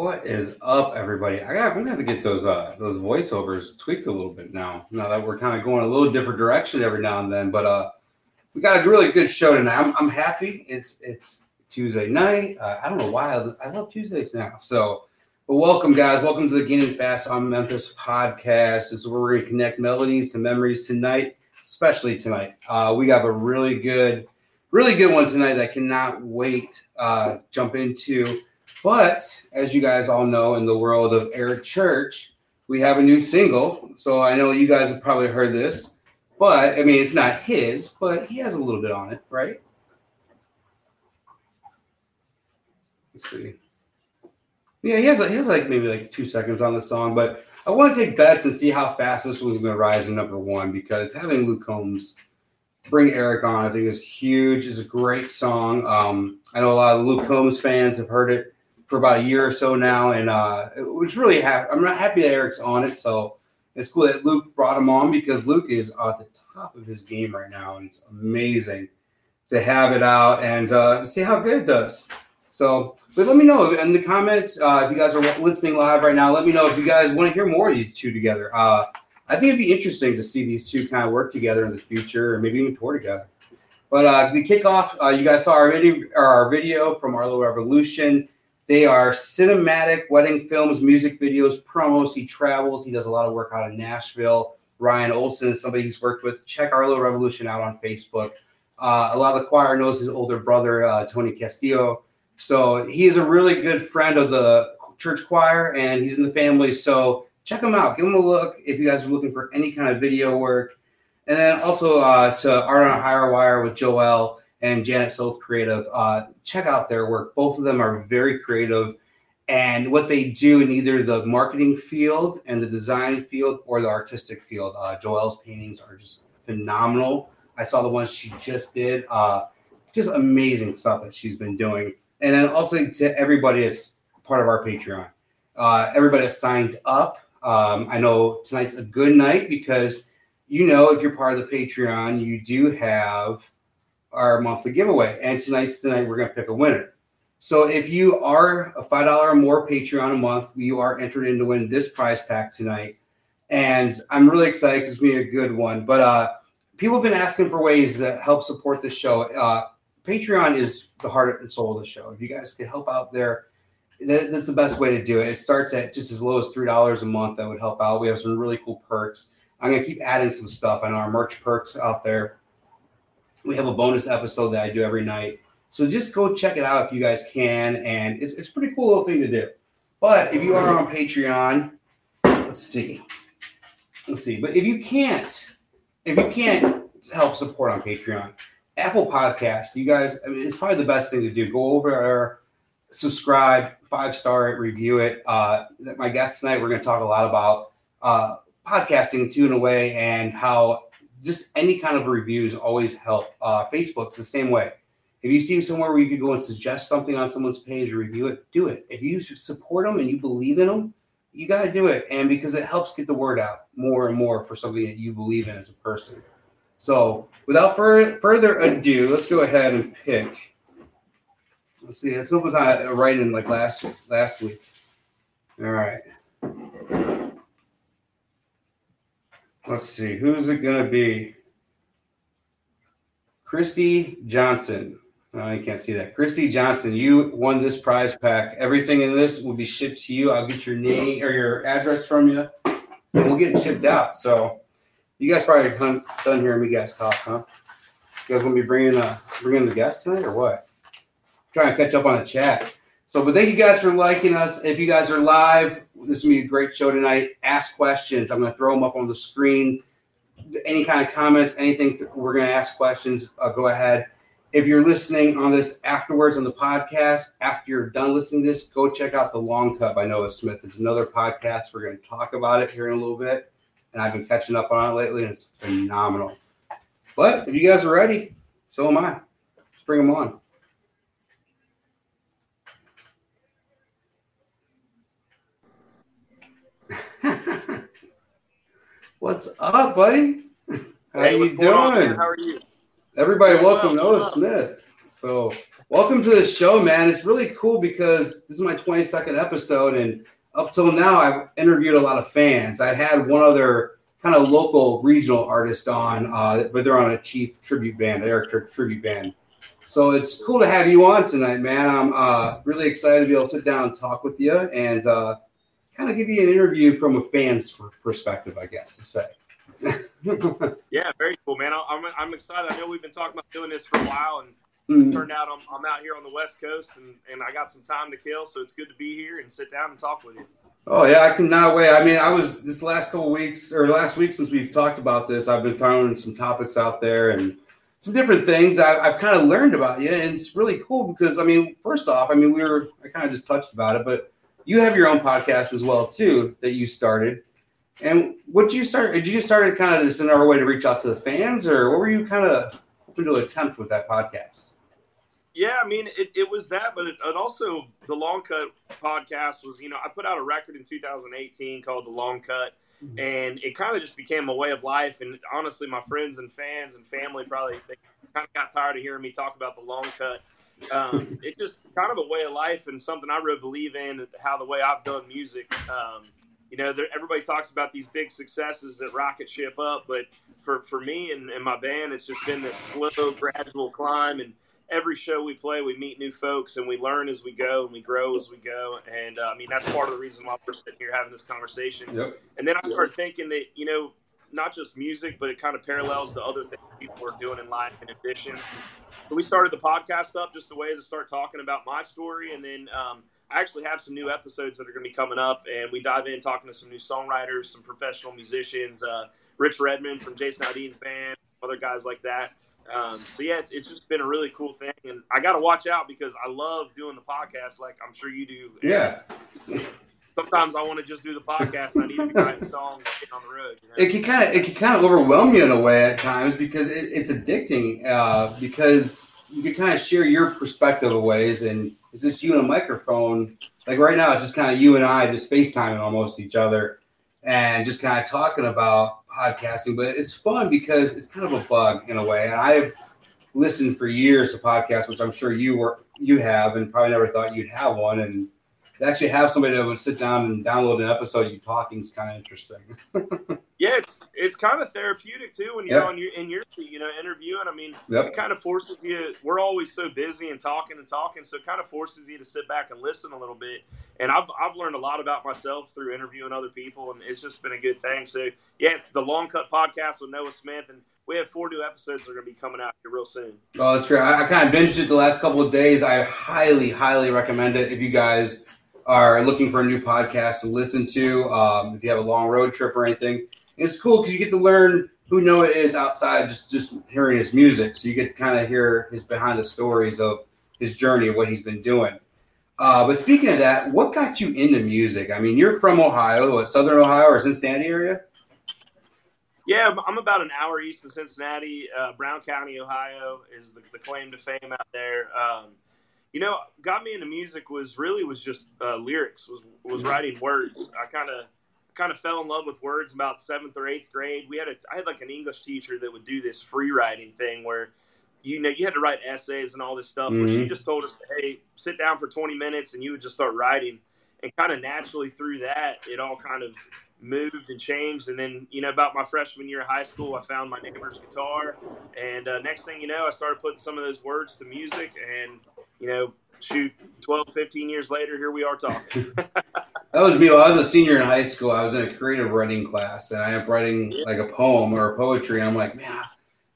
What is up, everybody? I got, gonna have to get those uh those voiceovers tweaked a little bit now. Now that we're kind of going a little different direction every now and then, but uh, we got a really good show tonight. I'm, I'm happy. It's it's Tuesday night. Uh, I don't know why I, I love Tuesdays now. So, but welcome, guys. Welcome to the Gaining Fast on Memphis podcast. This is where we're gonna connect melodies to memories tonight, especially tonight. Uh, we got a really good, really good one tonight that I cannot wait uh, jump into. But as you guys all know, in the world of Eric Church, we have a new single. So I know you guys have probably heard this, but I mean, it's not his, but he has a little bit on it, right? Let's see. Yeah, he has, he has like maybe like two seconds on the song, but I want to take bets and see how fast this was going to rise to number one because having Luke Combs bring Eric on, I think is huge. It's a great song. Um, I know a lot of Luke Combs fans have heard it for about a year or so now, and uh, it was really happy. I'm not happy that Eric's on it, so it's cool that Luke brought him on because Luke is at the top of his game right now, and it's amazing to have it out and uh, see how good it does. So, but let me know in the comments uh, if you guys are listening live right now. Let me know if you guys want to hear more of these two together. Uh, I think it'd be interesting to see these two kind of work together in the future, or maybe even tour together. But uh, the kickoff, uh, you guys saw our video, our video from Arlo Revolution. They are cinematic wedding films, music videos, promos. He travels. He does a lot of work out in Nashville. Ryan Olson is somebody he's worked with. Check Arlo Revolution out on Facebook. Uh, a lot of the choir knows his older brother, uh, Tony Castillo. So he is a really good friend of the church choir and he's in the family. So check him out. Give him a look if you guys are looking for any kind of video work. And then also uh, to Art on a Higher Wire with Joel and Janet Soth Creative. Uh, check out their work. Both of them are very creative. And what they do in either the marketing field and the design field or the artistic field, uh, Joelle's paintings are just phenomenal. I saw the ones she just did. Uh, just amazing stuff that she's been doing. And then also to everybody that's part of our Patreon. Uh, everybody signed up. Um, I know tonight's a good night because you know if you're part of the Patreon, you do have our monthly giveaway. And tonight's tonight we're going to pick a winner. So if you are a five dollar or more Patreon a month, you are entered in to win this prize pack tonight. And I'm really excited because it's been a good one. But uh, people have been asking for ways to help support the show. Uh, Patreon is the heart and soul of the show. If you guys could help out there, that, that's the best way to do it. It starts at just as low as three dollars a month. That would help out. We have some really cool perks. I'm gonna keep adding some stuff. I know our merch perks out there we have a bonus episode that I do every night. So just go check it out if you guys can. And it's, it's a pretty cool little thing to do. But if you are on Patreon, let's see. Let's see. But if you can't, if you can't help support on Patreon, Apple Podcast, you guys, I mean, it's probably the best thing to do. Go over there, subscribe, five star it, review it. Uh, my guest tonight, we're going to talk a lot about uh, podcasting too, in a way, and how just any kind of reviews always help. Uh, Facebook's the same way. If you see somewhere where you could go and suggest something on someone's page or review it, do it. If you support them and you believe in them, you got to do it. And because it helps get the word out more and more for something that you believe in as a person. So without fur- further ado, let's go ahead and pick. Let's see. Was I writing like last last week. All right. Let's see, who's it gonna be? Christy Johnson. Oh, you can't see that. Christy Johnson, you won this prize pack. Everything in this will be shipped to you. I'll get your name or your address from you, and we'll get it shipped out. So, you guys probably done, done hearing me guys talk, huh? You guys want to be bringing uh bringing the guest tonight or what? trying to catch up on the chat. So, but thank you guys for liking us. If you guys are live, this will be a great show tonight. Ask questions. I'm going to throw them up on the screen. Any kind of comments, anything, we're going to ask questions. Uh, go ahead. If you're listening on this afterwards on the podcast, after you're done listening to this, go check out The Long Cut by Noah Smith. It's another podcast. We're going to talk about it here in a little bit. And I've been catching up on it lately, and it's phenomenal. But if you guys are ready, so am I. Let's bring them on. What's up, buddy? How hey, you doing? On, How are you? Everybody, welcome well, Noah Smith. So, welcome to the show, man. It's really cool because this is my 22nd episode, and up till now, I've interviewed a lot of fans. I had one other kind of local regional artist on, uh, but they're on a Chief tribute band, Eric Church tribute band. So it's cool to have you on tonight, man. I'm uh, really excited to be able to sit down and talk with you and uh, kind of give you an interview from a fan's perspective, I guess to say. yeah, very cool, man. I'm, I'm excited. I know we've been talking about doing this for a while, and mm-hmm. turned out I'm, I'm out here on the West Coast, and, and I got some time to kill, so it's good to be here and sit down and talk with you. Oh yeah, I cannot wait. I mean, I was this last couple weeks or last week since we've talked about this. I've been throwing some topics out there and some different things I, have kind of learned about you, and it's really cool because I mean, first off, I mean, we were I kind of just touched about it, but you have your own podcast as well too that you started. And what did you start? Did you just started kind of just another way to reach out to the fans, or what were you kind of hoping to attempt with that podcast? Yeah, I mean, it, it was that, but it, it, also the Long Cut podcast was, you know, I put out a record in 2018 called The Long Cut, mm-hmm. and it kind of just became a way of life. And honestly, my friends and fans and family probably they kind of got tired of hearing me talk about the Long Cut. Um, it's just kind of a way of life and something I really believe in. How the way I've done music. Um, you know, there, everybody talks about these big successes that rocket ship up, but for, for me and, and my band, it's just been this slow, gradual climb. And every show we play, we meet new folks and we learn as we go and we grow as we go. And uh, I mean, that's part of the reason why we're sitting here having this conversation. Yep. And then I started thinking that, you know, not just music, but it kind of parallels the other things people are doing in life in addition. So we started the podcast up just a way to start talking about my story. And then um, I actually have some new episodes that are going to be coming up. And we dive in talking to some new songwriters, some professional musicians, uh, Rich Redmond from Jason Aldean's band, other guys like that. Um, so yeah, it's, it's just been a really cool thing, and I got to watch out because I love doing the podcast, like I'm sure you do. And yeah. Sometimes I want to just do the podcast. and I need to be writing songs on the road. You know? It can kind of it can kind of overwhelm you in a way at times because it, it's addicting. Uh, because you can kind of share your perspective of ways, and it's just you and a microphone. Like right now, it's just kind of you and I just FaceTiming almost each other and just kind of talking about podcasting. But it's fun because it's kind of a bug in a way. And I've listened for years to podcasts, which I'm sure you were you have, and probably never thought you'd have one. And to actually have somebody that would sit down and download an episode you talking is kind of interesting. yeah, it's it's kind of therapeutic too when you're yep. on your in your you know, interviewing. I mean, yep. it kind of forces you. We're always so busy and talking and talking, so it kind of forces you to sit back and listen a little bit. And I've I've learned a lot about myself through interviewing other people, and it's just been a good thing. So yeah, it's the Long Cut podcast with Noah Smith, and we have four new episodes that are going to be coming out here real soon. Oh, that's great! I, I kind of binged it the last couple of days. I highly, highly recommend it if you guys are looking for a new podcast to listen to. Um, if you have a long road trip or anything it's cool because you get to learn who Noah is outside just just hearing his music. So you get to kind of hear his behind the stories of his journey, of what he's been doing. Uh, but speaking of that, what got you into music? I mean, you're from Ohio, what, Southern Ohio or Cincinnati area? Yeah, I'm about an hour east of Cincinnati. Uh, Brown County, Ohio, is the, the, claim to fame out there. Um, you know, got me into music was really was just uh, lyrics, was was writing words. I kind of kind of fell in love with words about seventh or eighth grade. We had a, I had like an English teacher that would do this free writing thing where, you know, you had to write essays and all this stuff. Mm-hmm. Where she just told us, hey, sit down for 20 minutes and you would just start writing. And kind of naturally through that, it all kind of moved and changed. And then, you know, about my freshman year of high school, I found my neighbor's guitar. And uh, next thing you know, I started putting some of those words to music. And, you know, shoot, 12, 15 years later, here we are talking. That was me. When I was a senior in high school. I was in a creative writing class, and I am writing like a poem or a poetry. And I'm like, man,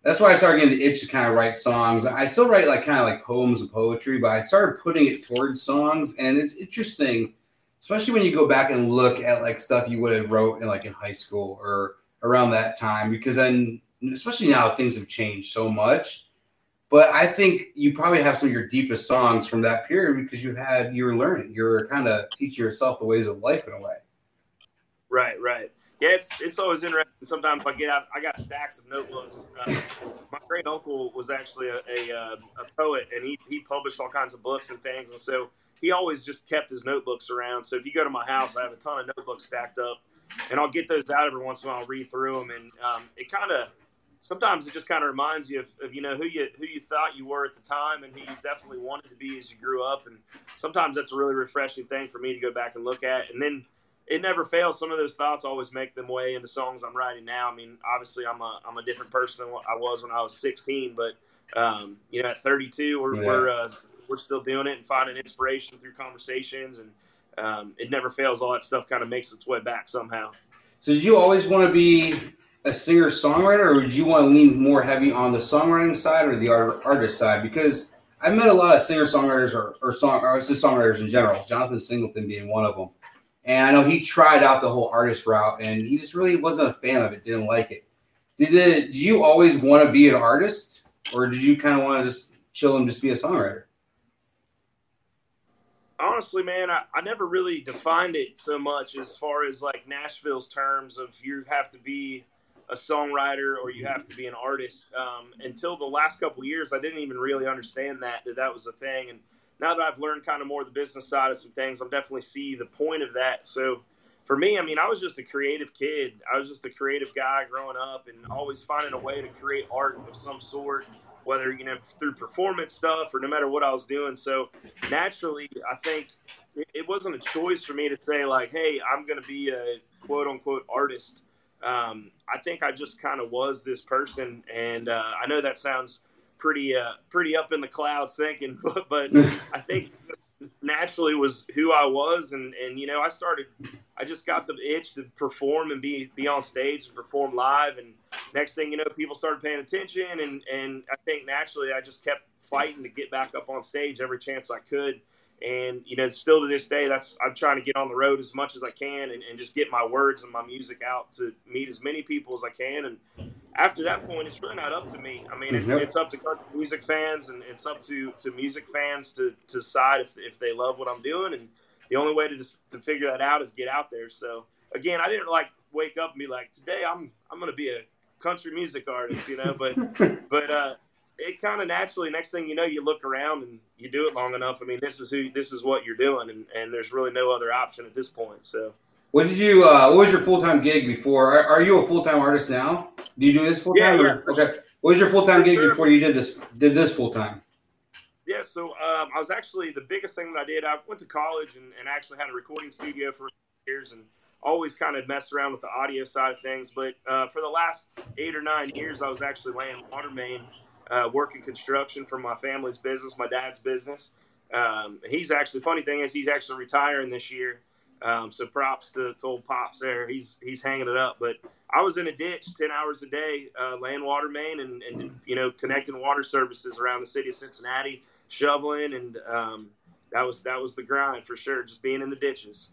that's why I started getting the itch to kind of write songs. I still write like kind of like poems and poetry, but I started putting it towards songs, and it's interesting, especially when you go back and look at like stuff you would have wrote in like in high school or around that time, because then, especially now, things have changed so much but I think you probably have some of your deepest songs from that period because you had you were learning, you were kind of teaching yourself the ways of life in a way. Right, right. Yeah, it's it's always interesting. Sometimes I get out, I got stacks of notebooks. Uh, my great uncle was actually a, a, uh, a poet, and he he published all kinds of books and things, and so he always just kept his notebooks around. So if you go to my house, I have a ton of notebooks stacked up, and I'll get those out every once in a while, read through them, and um, it kind of sometimes it just kind of reminds you of, of, you know who you who you thought you were at the time and who you definitely wanted to be as you grew up. And sometimes that's a really refreshing thing for me to go back and look at. And then it never fails. Some of those thoughts always make them way into songs i'm writing now. I mean obviously i'm a, I'm a different person than what i was when i was 16 but um, you know at 32 we're, yeah. we're, uh, we're still doing it and finding inspiration through conversations. And um, it never fails. All that stuff kind of makes its way back somehow. So did you always want to be a singer songwriter, or would you want to lean more heavy on the songwriting side or the art, artist side? Because I've met a lot of singer songwriters or, or song or just songwriters in general. Jonathan Singleton being one of them, and I know he tried out the whole artist route, and he just really wasn't a fan of it. Didn't like it. Did it? Did you always want to be an artist, or did you kind of want to just chill and just be a songwriter? honestly, man, I, I never really defined it so much as far as like Nashville's terms of you have to be a songwriter or you have to be an artist. Um, until the last couple years, I didn't even really understand that that that was a thing. And now that I've learned kind of more the business side of some things, I'm definitely see the point of that. So for me, I mean, I was just a creative kid. I was just a creative guy growing up and always finding a way to create art of some sort, whether, you know, through performance stuff or no matter what I was doing. So naturally, I think it wasn't a choice for me to say, like, hey, I'm going to be a quote unquote artist um, I think I just kind of was this person, and uh, I know that sounds pretty uh, pretty up in the clouds thinking, but, but I think naturally was who I was, and and you know I started, I just got the itch to perform and be be on stage and perform live, and next thing you know, people started paying attention, and and I think naturally I just kept fighting to get back up on stage every chance I could and you know, still to this day, that's I'm trying to get on the road as much as I can and, and just get my words and my music out to meet as many people as I can. And after that point, it's really not up to me. I mean, mm-hmm. it, it's up to music fans and it's up to, to music fans to, to decide if, if they love what I'm doing. And the only way to just, to figure that out is get out there. So again, I didn't like wake up and be like, today I'm I'm going to be a country music artist, you know. But but uh, it kind of naturally next thing you know you look around and you do it long enough. I mean this is who this is what you're doing and, and there's really no other option at this point so. What did you uh, what was your full-time gig before? Are, are you a full-time artist now? Do you do this full-time? Yeah, yeah. okay. What was your full-time gig sure. before you did this did this full-time? Yeah so um, i was actually the biggest thing that i did i went to college and, and actually had a recording studio for years and always kind of messed around with the audio side of things but uh, for the last eight or nine years i was actually laying water main uh, working construction for my family's business, my dad's business. Um, he's actually funny thing is he's actually retiring this year. Um, so props to, to, old pops there. He's he's hanging it up. But I was in a ditch ten hours a day, uh, laying water main and, and you know connecting water services around the city of Cincinnati, shoveling, and um, that was that was the grind for sure. Just being in the ditches.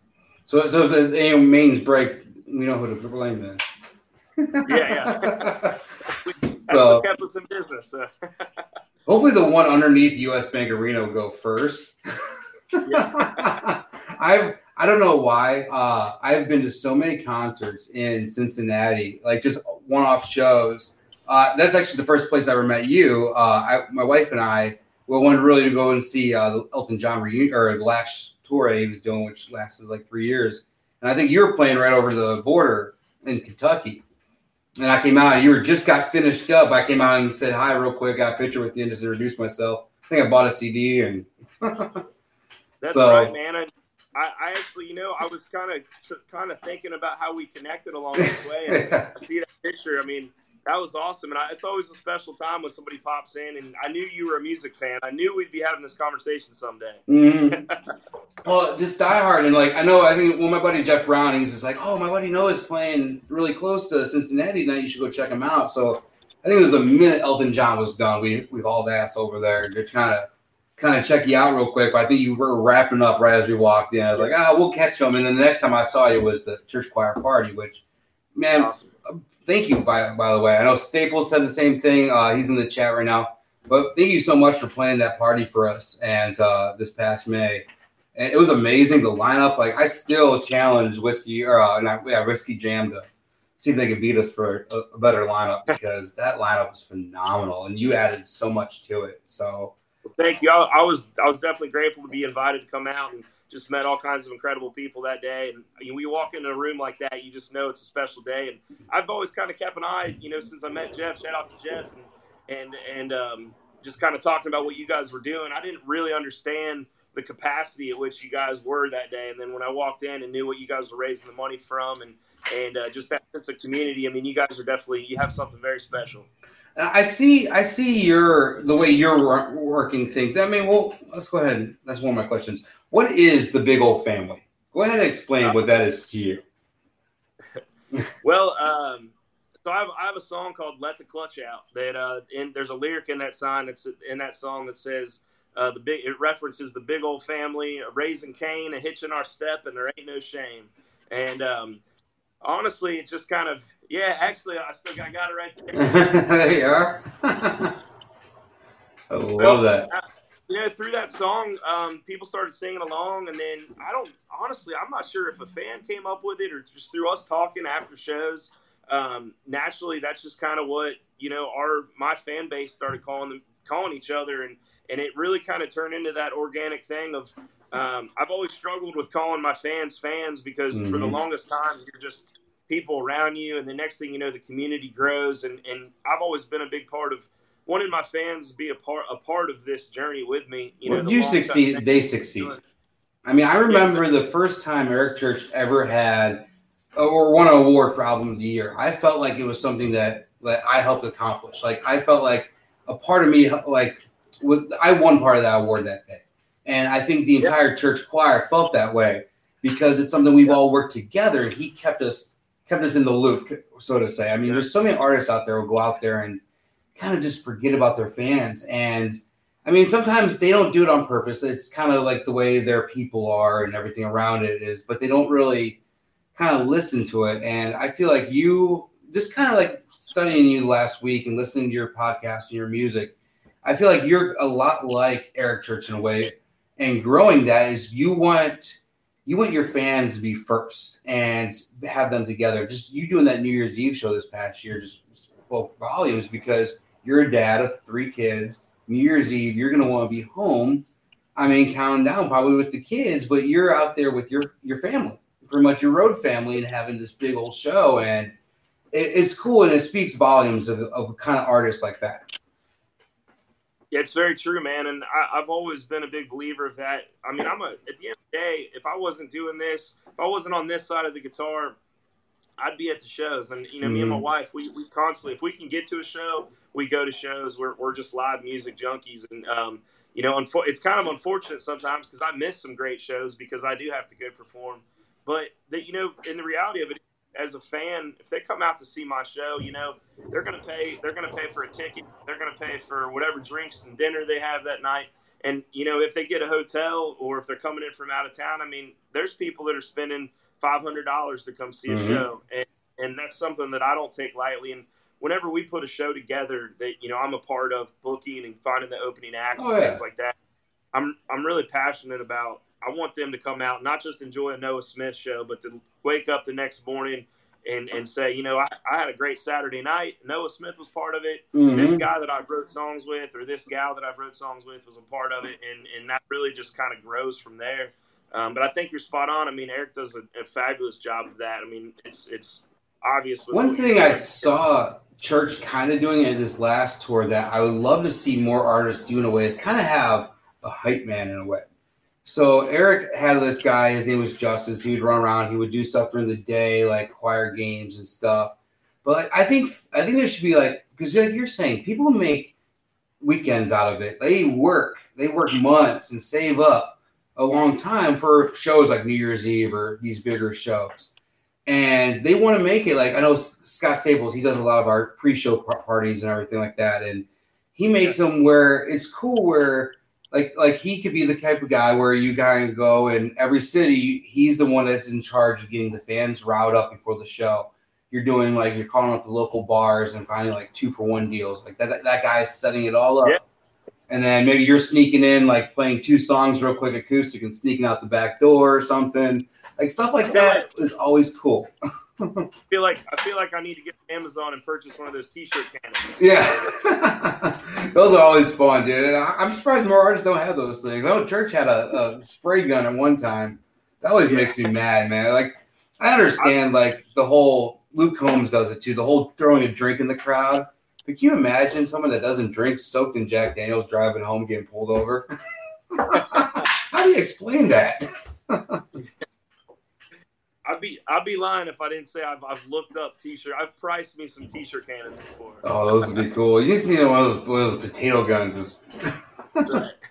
So so if the mains break, we know who to blame then. yeah, yeah. so, kept us in business. hopefully, the one underneath U.S. Bank Arena will go first. I've I don't know why. Uh, I've been to so many concerts in Cincinnati, like just one-off shows. Uh, that's actually the first place I ever met you. Uh, I, my wife and I we wanted really to go and see uh, the Elton John reunion or the last tour he was doing, which lasted like three years. And I think you were playing right over the border in Kentucky and I came out and you were just got finished up. I came out and said hi real quick, got a picture with you and just introduced myself. I think I bought a CD and That's so, right, man. I, I actually, you know, I was kind of kind of thinking about how we connected along this way. And I see that picture. I mean, that was awesome. And I, it's always a special time when somebody pops in. And I knew you were a music fan. I knew we'd be having this conversation someday. Mm-hmm. well, just diehard. And like, I know, I think, well, my buddy Jeff Brown, he's just like, oh, my buddy Noah's playing really close to Cincinnati tonight. You should go check him out. So I think it was the minute Elton John was done, we, we hauled ass over there to kind of kind of check you out real quick. But I think you were wrapping up right as we walked in. I was like, ah, oh, we'll catch them. And then the next time I saw you was the church choir party, which, man, awesome thank you by by the way. I know Staples said the same thing. Uh, he's in the chat right now. But thank you so much for playing that party for us and uh, this past May. And it was amazing. The lineup, like I still challenge whiskey or uh, not, yeah, whiskey jam to see if they can beat us for a, a better lineup because that lineup was phenomenal and you added so much to it. So thank you. I, I was I was definitely grateful to be invited to come out and just met all kinds of incredible people that day. And you know, we walk into a room like that, you just know it's a special day. And I've always kind of kept an eye, you know, since I met Jeff. Shout out to Jeff, and and and um, just kind of talking about what you guys were doing. I didn't really understand the capacity at which you guys were that day. And then when I walked in and knew what you guys were raising the money from, and and uh, just that sense of community, I mean, you guys are definitely you have something very special. I see. I see your the way you're working things. I mean, well, let's go ahead. That's one of my questions. What is the big old family? Go ahead and explain what that is to you. well, um, so I have, I have, a song called "Let the Clutch Out." That uh, in, there's a lyric in that sign that's in that song that says uh, the big. It references the big old family, raising Cain, a hitch in our step, and there ain't no shame. And um, honestly, it's just kind of yeah. Actually, I still got, I got it right there. there you are. I love so, that. I, you know, through that song, um, people started singing along, and then I don't honestly, I'm not sure if a fan came up with it or just through us talking after shows. Um, naturally, that's just kind of what you know. Our my fan base started calling them, calling each other, and and it really kind of turned into that organic thing of um, I've always struggled with calling my fans fans because mm-hmm. for the mm-hmm. longest time you're just people around you, and the next thing you know, the community grows. And, and I've always been a big part of wanting my fans to be a part a part of this journey with me. You know, you succeed, they succeed. I mean, I remember the first time Eric Church ever had uh, or won an award for album of the year. I felt like it was something that that I helped accomplish. Like I felt like a part of me, like was I won part of that award that day. And I think the entire yep. church choir felt that way because it's something we've yep. all worked together. He kept us kept us in the loop, so to say. I mean, there's so many artists out there who go out there and kind of just forget about their fans. And I mean, sometimes they don't do it on purpose. It's kind of like the way their people are and everything around it is, but they don't really kind of listen to it. And I feel like you just kind of like studying you last week and listening to your podcast and your music. I feel like you're a lot like Eric Church in a way and growing that is you want you want your fans to be first and have them together. Just you doing that New Year's Eve show this past year just spoke volumes because you're a dad of three kids. New Year's Eve, you're gonna want to be home. I mean, counting down probably with the kids, but you're out there with your your family, pretty much your road family, and having this big old show, and it, it's cool and it speaks volumes of, of kind of artist like that. Yeah, it's very true, man. And I, have always been a big believer of that. I mean, I'm a at the end of the day, if I wasn't doing this, if I wasn't on this side of the guitar, I'd be at the shows. And you know, mm-hmm. me and my mm-hmm. wife, we, we constantly, if we can get to a show, we go to shows. We're we're just live music junkies, and um, you know, unfo- it's kind of unfortunate sometimes because I miss some great shows because I do have to go perform. But that you know, in the reality of it, as a fan, if they come out to see my show, you know, they're going to pay. They're going to pay for a ticket. They're going to pay for whatever drinks and dinner they have that night. And you know, if they get a hotel or if they're coming in from out of town, I mean, there's people that are spending five hundred dollars to come see mm-hmm. a show, and and that's something that I don't take lightly. And whenever we put a show together, that you know, I'm a part of booking and finding the opening acts oh, and yeah. things like that. I'm I'm really passionate about I want them to come out, not just enjoy a Noah Smith show, but to wake up the next morning and, and say, you know, I, I had a great Saturday night. Noah Smith was part of it. Mm-hmm. This guy that I wrote songs with, or this gal that I wrote songs with, was a part of it, and and that really just kind of grows from there. Um, but I think you're spot on. I mean, Eric does a, a fabulous job of that. I mean, it's it's obvious. One thing I saw Church kind of doing in this last tour that I would love to see more artists do in a way is kind of have a hype man in a way. So Eric had this guy. His name was Justice. He would run around. He would do stuff during the day, like choir games and stuff. But I think I think there should be like because like you're saying, people make weekends out of it. They work. They work months and save up a long time for shows like New Year's Eve or these bigger shows. And they want to make it like I know Scott Staples. He does a lot of our pre-show parties and everything like that, and he makes them where it's cool where like like he could be the type of guy where you of go in every city he's the one that's in charge of getting the fans riled up before the show you're doing like you're calling up the local bars and finding like two for one deals like that that, that guy's setting it all up yeah. And then maybe you're sneaking in like playing two songs real quick acoustic and sneaking out the back door or something like stuff like that is always cool I feel like I feel like I need to get to Amazon and purchase one of those T-shirt cannons. Yeah, those are always fun, dude. And I, am surprised more artists don't have those things. I know Church had a, a spray gun at one time. That always yeah. makes me mad, man. Like I understand, like the whole Luke Combs does it too. The whole throwing a drink in the crowd. But can you imagine someone that doesn't drink soaked in Jack Daniels driving home getting pulled over? How do you explain that? I'd be I'd be lying if I didn't say I've, I've looked up t-shirt. I've priced me some t-shirt cannons before. Oh, those would be cool. You just need one of those, one of those potato guns. right.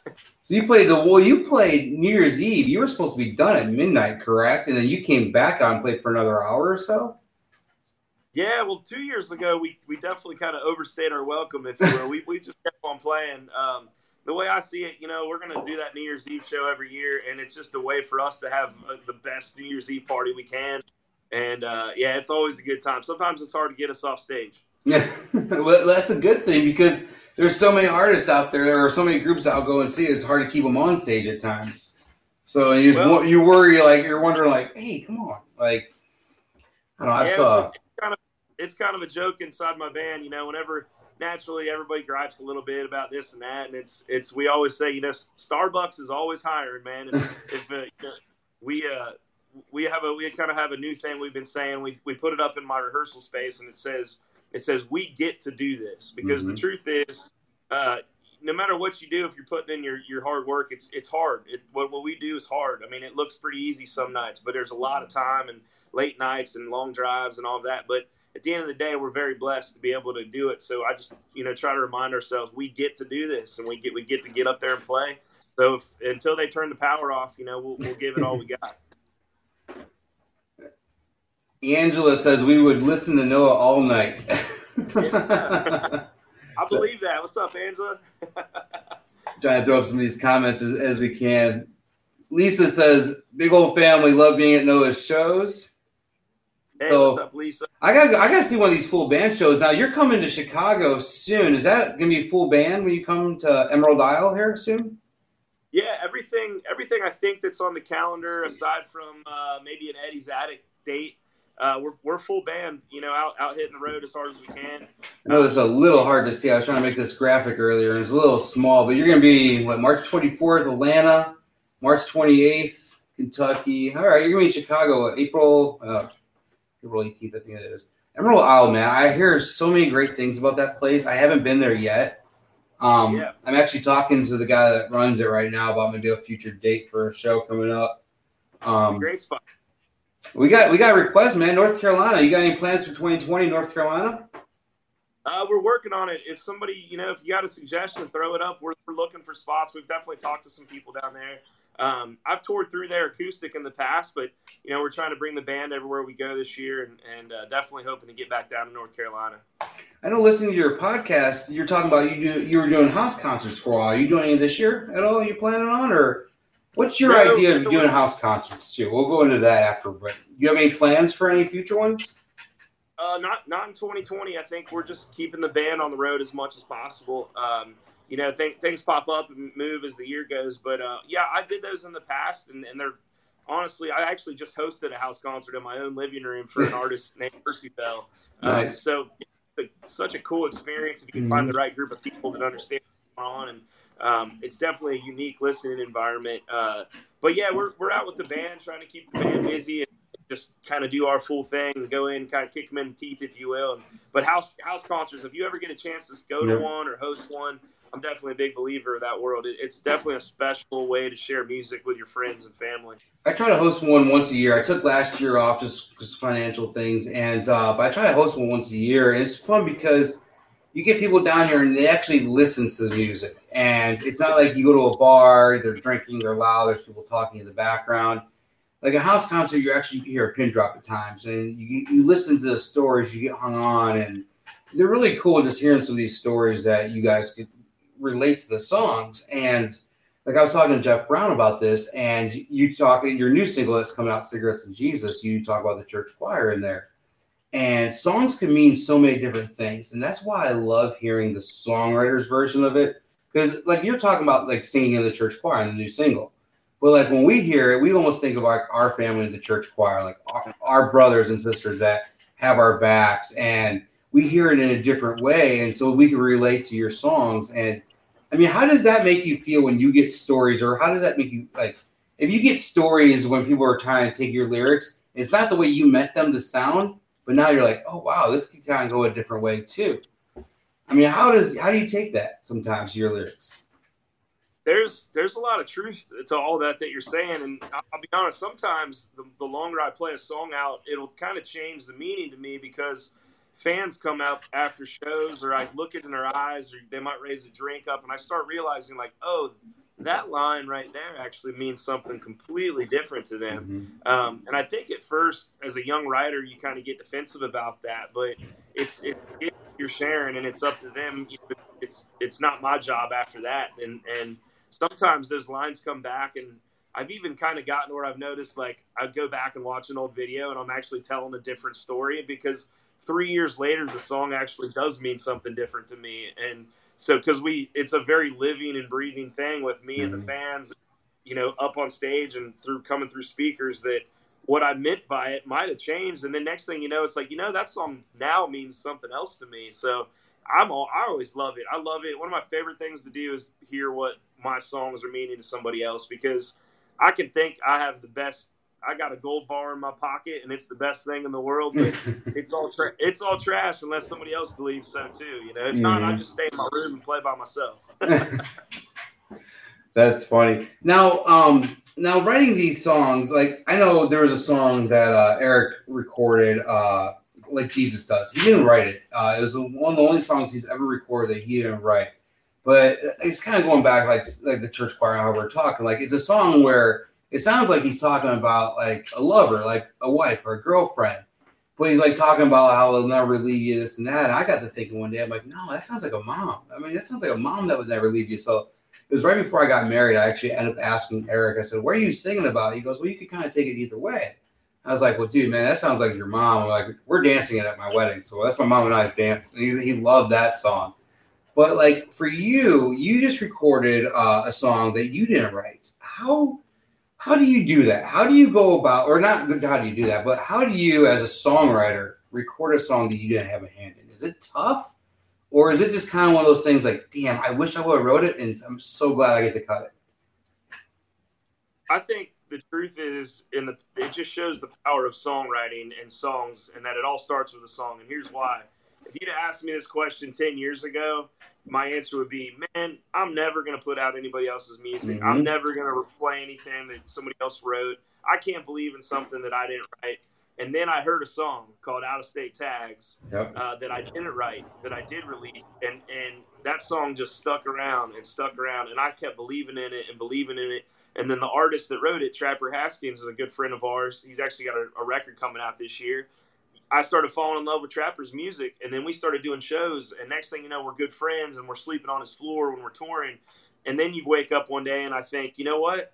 So you played the well. You played New Year's Eve. You were supposed to be done at midnight, correct? And then you came back on and played for another hour or so. Yeah, well, two years ago we we definitely kind of overstayed our welcome, if you will. we we just kept on playing. Um, the way I see it, you know, we're going to do that New Year's Eve show every year, and it's just a way for us to have uh, the best New Year's Eve party we can. And uh, yeah, it's always a good time. Sometimes it's hard to get us off stage. Yeah, well, that's a good thing because there's so many artists out there. There are so many groups I'll go and see. It's hard to keep them on stage at times. So you well, you worry like you're wondering like, hey, come on, like I don't know. I yeah, saw. It's kind, of, it's kind of a joke inside my band, you know. Whenever naturally everybody gripes a little bit about this and that, and it's it's we always say you know Starbucks is always hiring, man. If, if uh, you know, we uh, we have a we kind of have a new thing we've been saying. We we put it up in my rehearsal space, and it says it says we get to do this because mm-hmm. the truth is. Uh, no matter what you do, if you're putting in your, your hard work, it's it's hard. It, what what we do is hard. I mean, it looks pretty easy some nights, but there's a lot of time and late nights and long drives and all of that. But at the end of the day, we're very blessed to be able to do it. So I just, you know, try to remind ourselves we get to do this, and we get we get to get up there and play. So if, until they turn the power off, you know, we'll, we'll give it all we got. Angela says we would listen to Noah all night. I believe that. What's up, Angela? trying to throw up some of these comments as, as we can. Lisa says, "Big old family, love being at Noah's shows." Hey, so, what's up, Lisa? I got I got to see one of these full band shows. Now you're coming to Chicago soon. Is that going to be full band when you come to Emerald Isle here soon? Yeah, everything everything I think that's on the calendar, aside from uh, maybe an Eddie's Attic date, uh, we're, we're full band. You know, out out hitting the road as hard as we can. I know it's a little hard to see. I was trying to make this graphic earlier, and it's a little small. But you're going to be what March 24th, Atlanta, March 28th, Kentucky. All right, you're going to be in Chicago April. Uh, April 18th, I think it is. Emerald Isle, man. I hear so many great things about that place. I haven't been there yet. Um, yeah. I'm actually talking to the guy that runs it right now about maybe a future date for a show coming up. Um, great spot. We got we got requests, man. North Carolina. You got any plans for 2020, North Carolina? Uh, we're working on it. If somebody, you know, if you got a suggestion, throw it up. We're, we're looking for spots. We've definitely talked to some people down there. Um, I've toured through their acoustic in the past, but you know we're trying to bring the band everywhere we go this year, and, and uh, definitely hoping to get back down to North Carolina. I know. Listening to your podcast, you're talking about you do, you were doing house concerts for a while. Are you doing any this year at all? Are you planning on, or what's your no, idea of doing house concerts too? We'll go into that after. But you have any plans for any future ones? Uh, not not in 2020. I think we're just keeping the band on the road as much as possible. Um, you know, th- things pop up and move as the year goes. But uh, yeah, I did those in the past, and, and they're honestly, I actually just hosted a house concert in my own living room for an artist named Percy Bell. Um, nice. Um, so it's such a cool experience if you can mm-hmm. find the right group of people that understand what's going on. And um, it's definitely a unique listening environment. Uh, but yeah, we're, we're out with the band, trying to keep the band busy and just kind of do our full thing and go in, kind of kick them in the teeth, if you will. But house house concerts, if you ever get a chance to go to one or host one, I'm definitely a big believer of that world. It's definitely a special way to share music with your friends and family. I try to host one once a year. I took last year off just because financial things, and uh, but I try to host one once a year, and it's fun because you get people down here and they actually listen to the music, and it's not like you go to a bar, they're drinking, they're loud, there's people talking in the background. Like a house concert, you actually hear a pin drop at times, and you you listen to the stories, you get hung on, and they're really cool just hearing some of these stories that you guys get relate to the songs. And like I was talking to Jeff Brown about this, and you talk in your new single that's coming out, "Cigarettes and Jesus." You talk about the church choir in there, and songs can mean so many different things, and that's why I love hearing the songwriter's version of it. Because like you're talking about like singing in the church choir in the new single, but like when we hear it, we almost think of our, our family in the church choir, like our, our brothers and sisters that have our backs and we hear it in a different way, and so we can relate to your songs. And I mean, how does that make you feel when you get stories, or how does that make you like? If you get stories when people are trying to take your lyrics, it's not the way you meant them to sound, but now you're like, oh wow, this could kind of go a different way too. I mean, how does how do you take that sometimes your lyrics? There's there's a lot of truth to all that that you're saying, and I'll be honest. Sometimes the, the longer I play a song out, it'll kind of change the meaning to me because fans come out after shows, or I look it in their eyes, or they might raise a drink up, and I start realizing like, oh, that line right there actually means something completely different to them. Mm-hmm. Um, and I think at first, as a young writer, you kind of get defensive about that, but it's it, it, you're sharing, and it's up to them. It's it's not my job after that, and and sometimes those lines come back, and I've even kind of gotten where I've noticed like I'd go back and watch an old video, and I'm actually telling a different story because three years later, the song actually does mean something different to me, and so because we it's a very living and breathing thing with me mm-hmm. and the mm-hmm. fans you know up on stage and through coming through speakers that what i meant by it might have changed and then next thing you know it's like you know that song now means something else to me so i'm all i always love it i love it one of my favorite things to do is hear what my songs are meaning to somebody else because i can think i have the best I got a gold bar in my pocket and it's the best thing in the world. But it's all tra- it's all trash unless somebody else believes so too. You know, if mm-hmm. not, I just stay in my room and play by myself. That's funny. Now, um, now writing these songs, like I know there was a song that uh, Eric recorded, uh, like Jesus does. He didn't write it. Uh, it was one of the only songs he's ever recorded that he didn't write. But it's kind of going back, like like the church choir, how we're talking. Like it's a song where it sounds like he's talking about like a lover, like a wife or a girlfriend. But he's like talking about how they'll never leave you, this and that. And I got to thinking one day, I'm like, no, that sounds like a mom. I mean, that sounds like a mom that would never leave you. So it was right before I got married. I actually ended up asking Eric, I said, what are you singing about? He goes, well, you could kind of take it either way. I was like, well, dude, man, that sounds like your mom. I'm like, we're dancing it at my wedding. So that's my mom and I's dance. And he, he loved that song. But like for you, you just recorded uh, a song that you didn't write. How how do you do that? How do you go about, or not how do you do that, but how do you, as a songwriter, record a song that you didn't have a hand in? Is it tough? Or is it just kind of one of those things like, damn, I wish I would have wrote it and I'm so glad I get to cut it? I think the truth is, in the it just shows the power of songwriting and songs, and that it all starts with a song. And here's why: if you'd asked me this question ten years ago, my answer would be, man, I'm never going to put out anybody else's music. Mm-hmm. I'm never going to play anything that somebody else wrote. I can't believe in something that I didn't write. And then I heard a song called Out of State Tags yep. uh, that I didn't write, that I did release. And, and that song just stuck around and stuck around. And I kept believing in it and believing in it. And then the artist that wrote it, Trapper Haskins, is a good friend of ours. He's actually got a, a record coming out this year. I started falling in love with Trapper's music, and then we started doing shows. And next thing you know, we're good friends, and we're sleeping on his floor when we're touring. And then you wake up one day, and I think, you know what,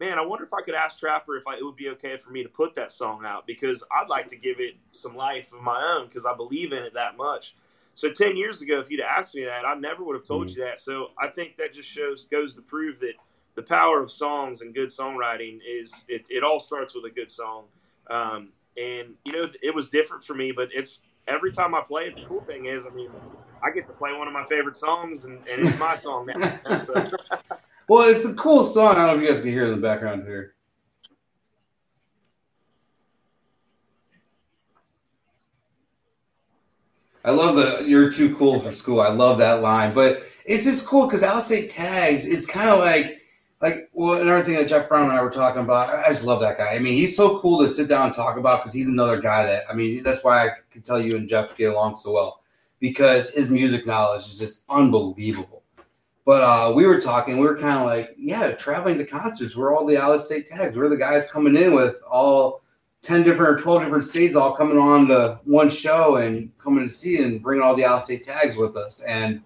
man, I wonder if I could ask Trapper if I, it would be okay for me to put that song out because I'd like to give it some life of my own because I believe in it that much. So ten years ago, if you'd asked me that, I never would have told mm-hmm. you that. So I think that just shows goes to prove that the power of songs and good songwriting is it, it all starts with a good song. Um, and you know it was different for me but it's every time i play it the cool thing is i mean i get to play one of my favorite songs and, and it's my song now so. well it's a cool song i don't know if you guys can hear in the background here I love the "You're too cool for school." I love that line, but it's just cool because I'll say tags. It's kind of like like well another thing that jeff brown and i were talking about i just love that guy. I mean he's so cool to sit down and talk about because he's another guy that i mean that's why i could tell you and jeff get along so well because his music knowledge is just unbelievable. But uh, we were talking we were kind of like yeah traveling to concerts we're all the out of state tags we're the guys coming in with all 10 different or 12 different states all coming on to one show and coming to see and bringing all the out of state tags with us. And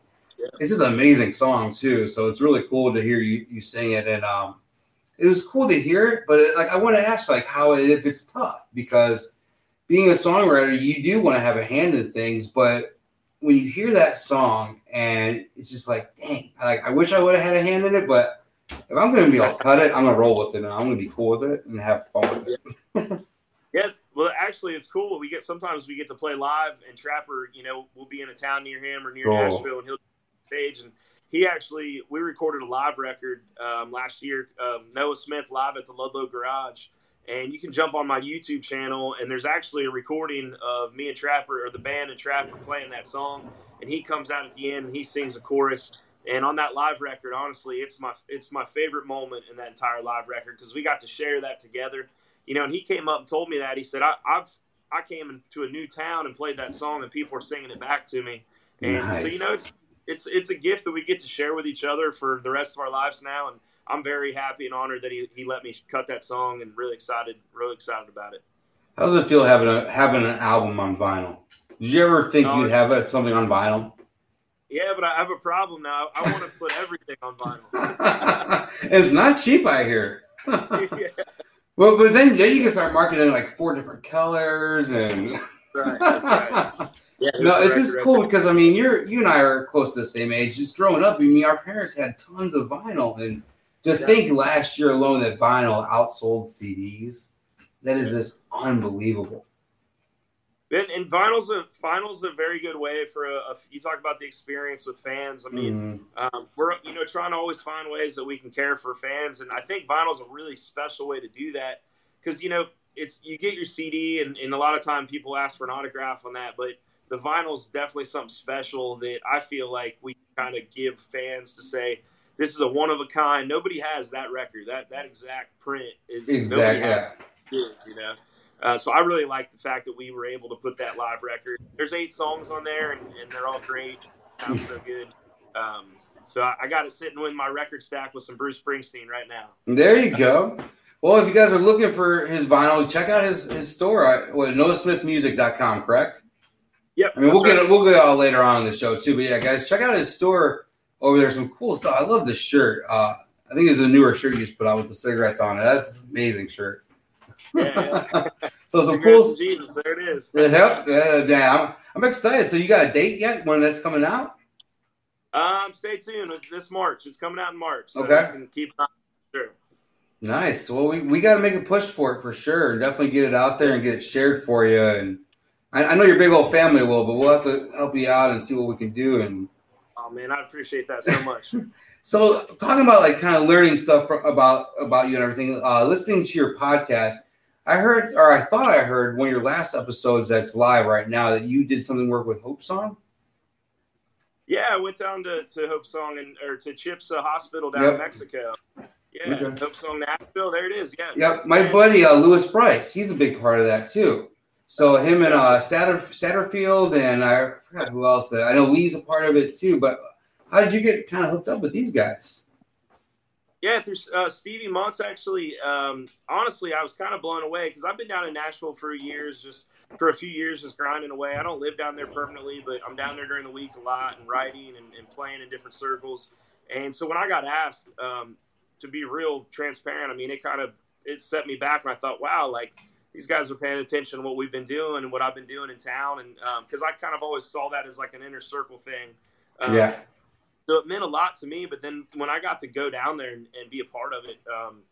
it's just an amazing song too. So it's really cool to hear you, you sing it, and um, it was cool to hear it. But it, like, I want to ask like how it, if it's tough because being a songwriter, you do want to have a hand in things, but when you hear that song and it's just like, dang, like I wish I would have had a hand in it, but if I'm going to be all cut it, I'm going to roll with it and I'm going to be cool with it and have fun with it. yeah, well, actually, it's cool. We get sometimes we get to play live, and Trapper, you know, we'll be in a town near him or near Cool. Nashville, and he'll stage. And he actually, we recorded a live record um, last year, um, Noah Smith live at the Ludlow Garage. And you can jump on my YouTube channel, and there's actually a recording of me and Trapper, or the band and Trapper, playing that song. And he comes out at the end and he sings a chorus. And on that live record, honestly, it's my it's my favorite moment in that entire live record because we got to share that together you know, and he came up and told me that. He said, I, I've I came into a new town and played that song, and people are singing it back to me. And so, you know, it's it's it's a gift that we get to share with each other for the rest of our lives now. And I'm very happy and honored that he, he let me cut that song, and really excited, really excited about it. How does it feel having a having an album on vinyl? Did you ever think No, you'd have a, something on vinyl? Yeah, but I have a problem now. I want to put everything on vinyl. it's not cheap, I hear. yeah, Well, but then, then you can start marketing like four different colors and. right, that's right. Yeah, No, it's just record cool because I mean, you're you and I are close to the same age. Just growing up, I mean, our parents had tons of vinyl, and to Yeah. think last year alone that vinyl outsold CDs, that is just unbelievable. And, and vinyl's a vinyl's a very good way for a, a. You talk about the experience with fans. I mean, Mhm. um, we're you know trying to always find ways that we can care for fans and i think vinyl's a really special way to do that because you know it's you get your cd and, and a lot of time people ask for an autograph on that but the vinyl's definitely something special that i feel like we kind of give fans to say this is a one of a kind nobody has that record that that exact print is nobody exactly. has Yeah. is, you know. Uh, so I really like the fact that we were able to put that live record. There's eight songs on there, and, and they're all great. Sounds so good. Um, so I, I got it sitting with my record stack with some Bruce Springsteen right now. There you go. Well, if you guys are looking for his vinyl, check out his, his store at what, noahsmithmusic.com, correct? Yep. I mean, we'll that's get right. we'll get all later on in the show too. But yeah, guys, check out his store over there. Some cool stuff. I love this shirt. Uh, I think it's a newer shirt you just put out with the cigarettes on it. That's an amazing shirt. Yeah, yeah. so some cool. Jesus, there it is. Yep. Uh, yeah, I'm, I'm excited. So you got a date yet when that's coming out? Um, stay tuned. It's this March. It's coming out in March. So Okay. can keep. Sure. Nice. Well, we, we got to make a push for it for sure. Definitely get it out there and get it shared for you. And I, I know your big old family will, but we'll have to help you out and see what we can do. And Oh man, I appreciate that so much. so, talking about like kind of learning stuff fro- about about you and everything, uh, listening to your podcast, I heard or I thought I heard one of your last episodes that's live right now that you did something work with Hope Song. yeah, I went down to, to Hope Song and or to Chips uh, Hospital down Yep. in Mexico. Yeah, Okay. Hope Song Nashville. There it is. Yeah. Yep, my buddy uh, Lewis Brice, he's a big part of that too. So him and uh, Satter, Satterfield and I forgot who else. uh, I know Lee's a part of it too. But how did you get kind of hooked up with these guys? Yeah, through uh, Stevie Monts, actually. Um, honestly, I was kind of blown away because I've been down in Nashville for years, just for a few years, just grinding away. I don't live down there permanently, but I'm down there during the week a lot and writing and, and playing in different circles. And so when I got asked um, to be real transparent, I mean, it kind of it set me back, and I thought, wow, like these guys are paying attention to what we've been doing and what I've been doing in town, and because I kind of always saw that as like an inner circle thing. Um, Yeah. so it meant a lot to me. But then when I got to go down there and, and be a part of it, um,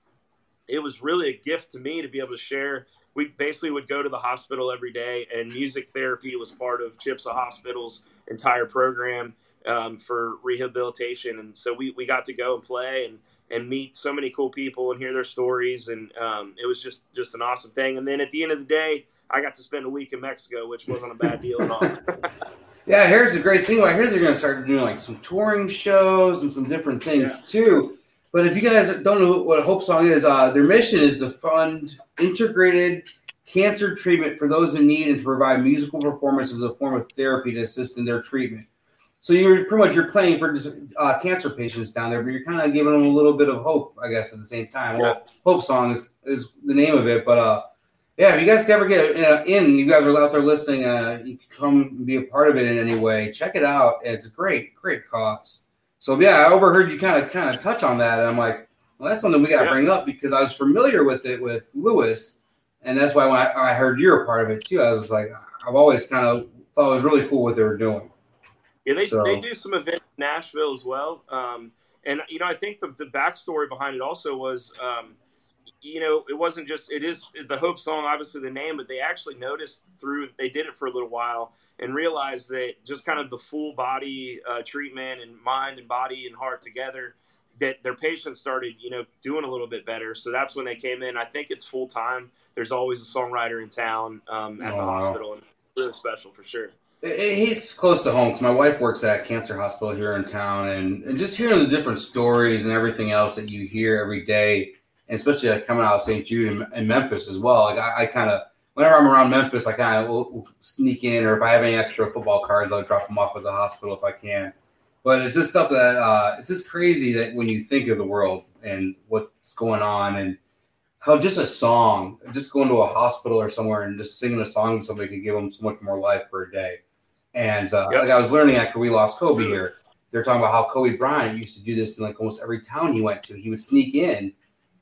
it was really a gift to me to be able to share. We basically would go to the hospital every day, and music therapy was part of Chipsa Hospital's entire program um, for rehabilitation. And so we, we got to go and play and, and meet so many cool people and hear their stories. And um, it was just, just an awesome thing. And then at the end of the day, I got to spend a week in Mexico, which wasn't a bad deal at all. Yeah, here's the great thing. I hear they're going to start doing like some touring shows and some different things too. But if you guys don't know what Hope Song is, uh, their mission is to fund integrated cancer treatment for those in need and to provide musical performance as a form of therapy to assist in their treatment. So you're pretty much you're playing for just, uh, cancer patients down there, but you're kind of giving them a little bit of hope, I guess, at the same time. Well, Hope Song is, is the name of it, but uh, yeah, if you guys can ever get uh, in, you guys are out there listening, uh, you can come and be a part of it in any way. Check it out. It's a great, great cause. So yeah, I overheard you kind of kind of touch on that, and I'm like, well, that's something we got to Yeah. bring up because I was familiar with it with Lewis, and that's why when I, I heard you're a part of it too, I was just like, I've always kind of thought it was really cool what they were doing. Yeah, they, So- they do some events in Nashville as well. Um, and, you know, I think the, the backstory behind it also was, um, you know, it wasn't just it is the Hope song, obviously the name, but they actually noticed through they did it for a little while and realized that just kind of the full body uh, treatment and mind and body and heart together that their patients started, you know, doing a little bit better. So that's when they came in. I think it's full time. There's always a songwriter in town um, at wow. the hospital, and really special for sure. It, it's close to home because my wife works at cancer hospital here in town, and, and just hearing the different stories and everything else that you hear every day, and especially like coming out of St. Jude and, and Memphis as well. Like I, I kind of whenever I'm around Memphis, I kind of will, will, sneak in, or if I have any extra football cards, I'll drop them off at the hospital if I can. But it's just stuff that uh, it's just crazy that when you think of the world and what's going on, and how just a song, just going to a hospital or somewhere and just singing a song to somebody could give them so much more life for a day. And uh, yep. like I was learning after we lost Kobe here, they're talking about how Kobe Bryant used to do this in like almost every town he went to. He would sneak in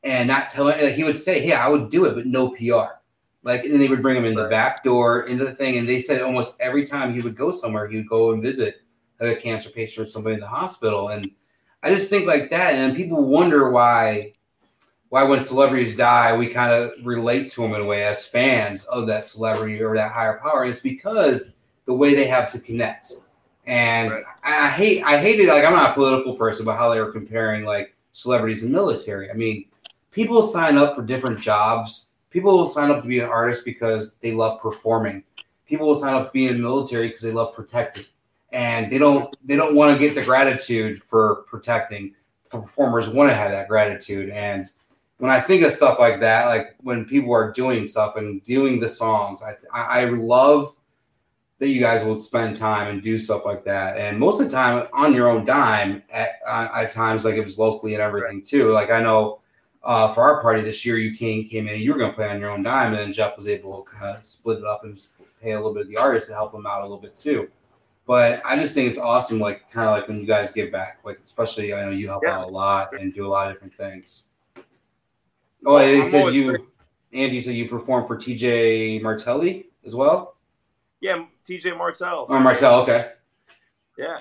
and not tell. Like he would say, "Hey, I would do it, but no PR." Like, and they would bring him in the back door into the thing. And they said almost every time he would go somewhere, he would go and visit a cancer patient or somebody in the hospital. And I just think like that. And people wonder why, why when celebrities die, we kind of relate to them in a way as fans of that celebrity or that higher power. And it's because the way they have to connect. And right. I, I hate, I hated like I'm not a political person, but how they were comparing like celebrities and military. I mean, people sign up for different jobs. People will sign up to be an artist because they love performing. People will sign up to be in the military because they love protecting and they don't they don't want to get the gratitude for protecting. For performers want to have that gratitude, and when I think of stuff like that, like when people are doing stuff and doing the songs, I I love that you guys will spend time and do stuff like that, and most of the time on your own dime. At at times, like it was locally and everything too. Like I know. Uh, for our party this year, you came came in. And you were going to play on your own dime, and then Jeff was able to kind of split it up and pay a little bit of the artist to help them out a little bit too. But I just think it's awesome, like kind of like when you guys give back, like especially I know you help yeah. out a lot and do a lot of different things. Oh, they I'm said you, Andy said you perform for TJ Martelli as well. Yeah, TJ Martell. Oh, Martell. Okay. Yeah,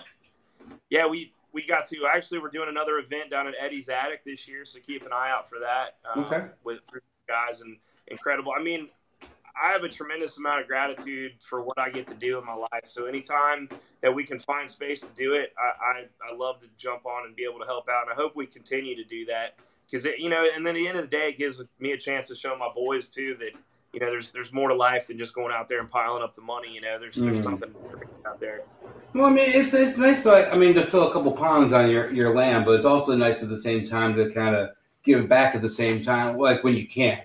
yeah. We we got to actually we're doing another event down at Eddie's Attic this year, so keep an eye out for that. Um, okay. With guys and incredible. I mean, I have a tremendous amount of gratitude for what I get to do in my life. So anytime that we can find space to do it, I, I, I love to jump on and be able to help out. And I hope we continue to do that because you know, and then at the end of the day, it gives me a chance to show my boys too that you know there's there's more to life than just going out there and piling up the money. You know, there's there's mm. something out there. Well, I mean, it's it's nice. To, I mean, to fill a couple ponds on your your land, but it's also nice at the same time to kind of give back at the same time, like when you can.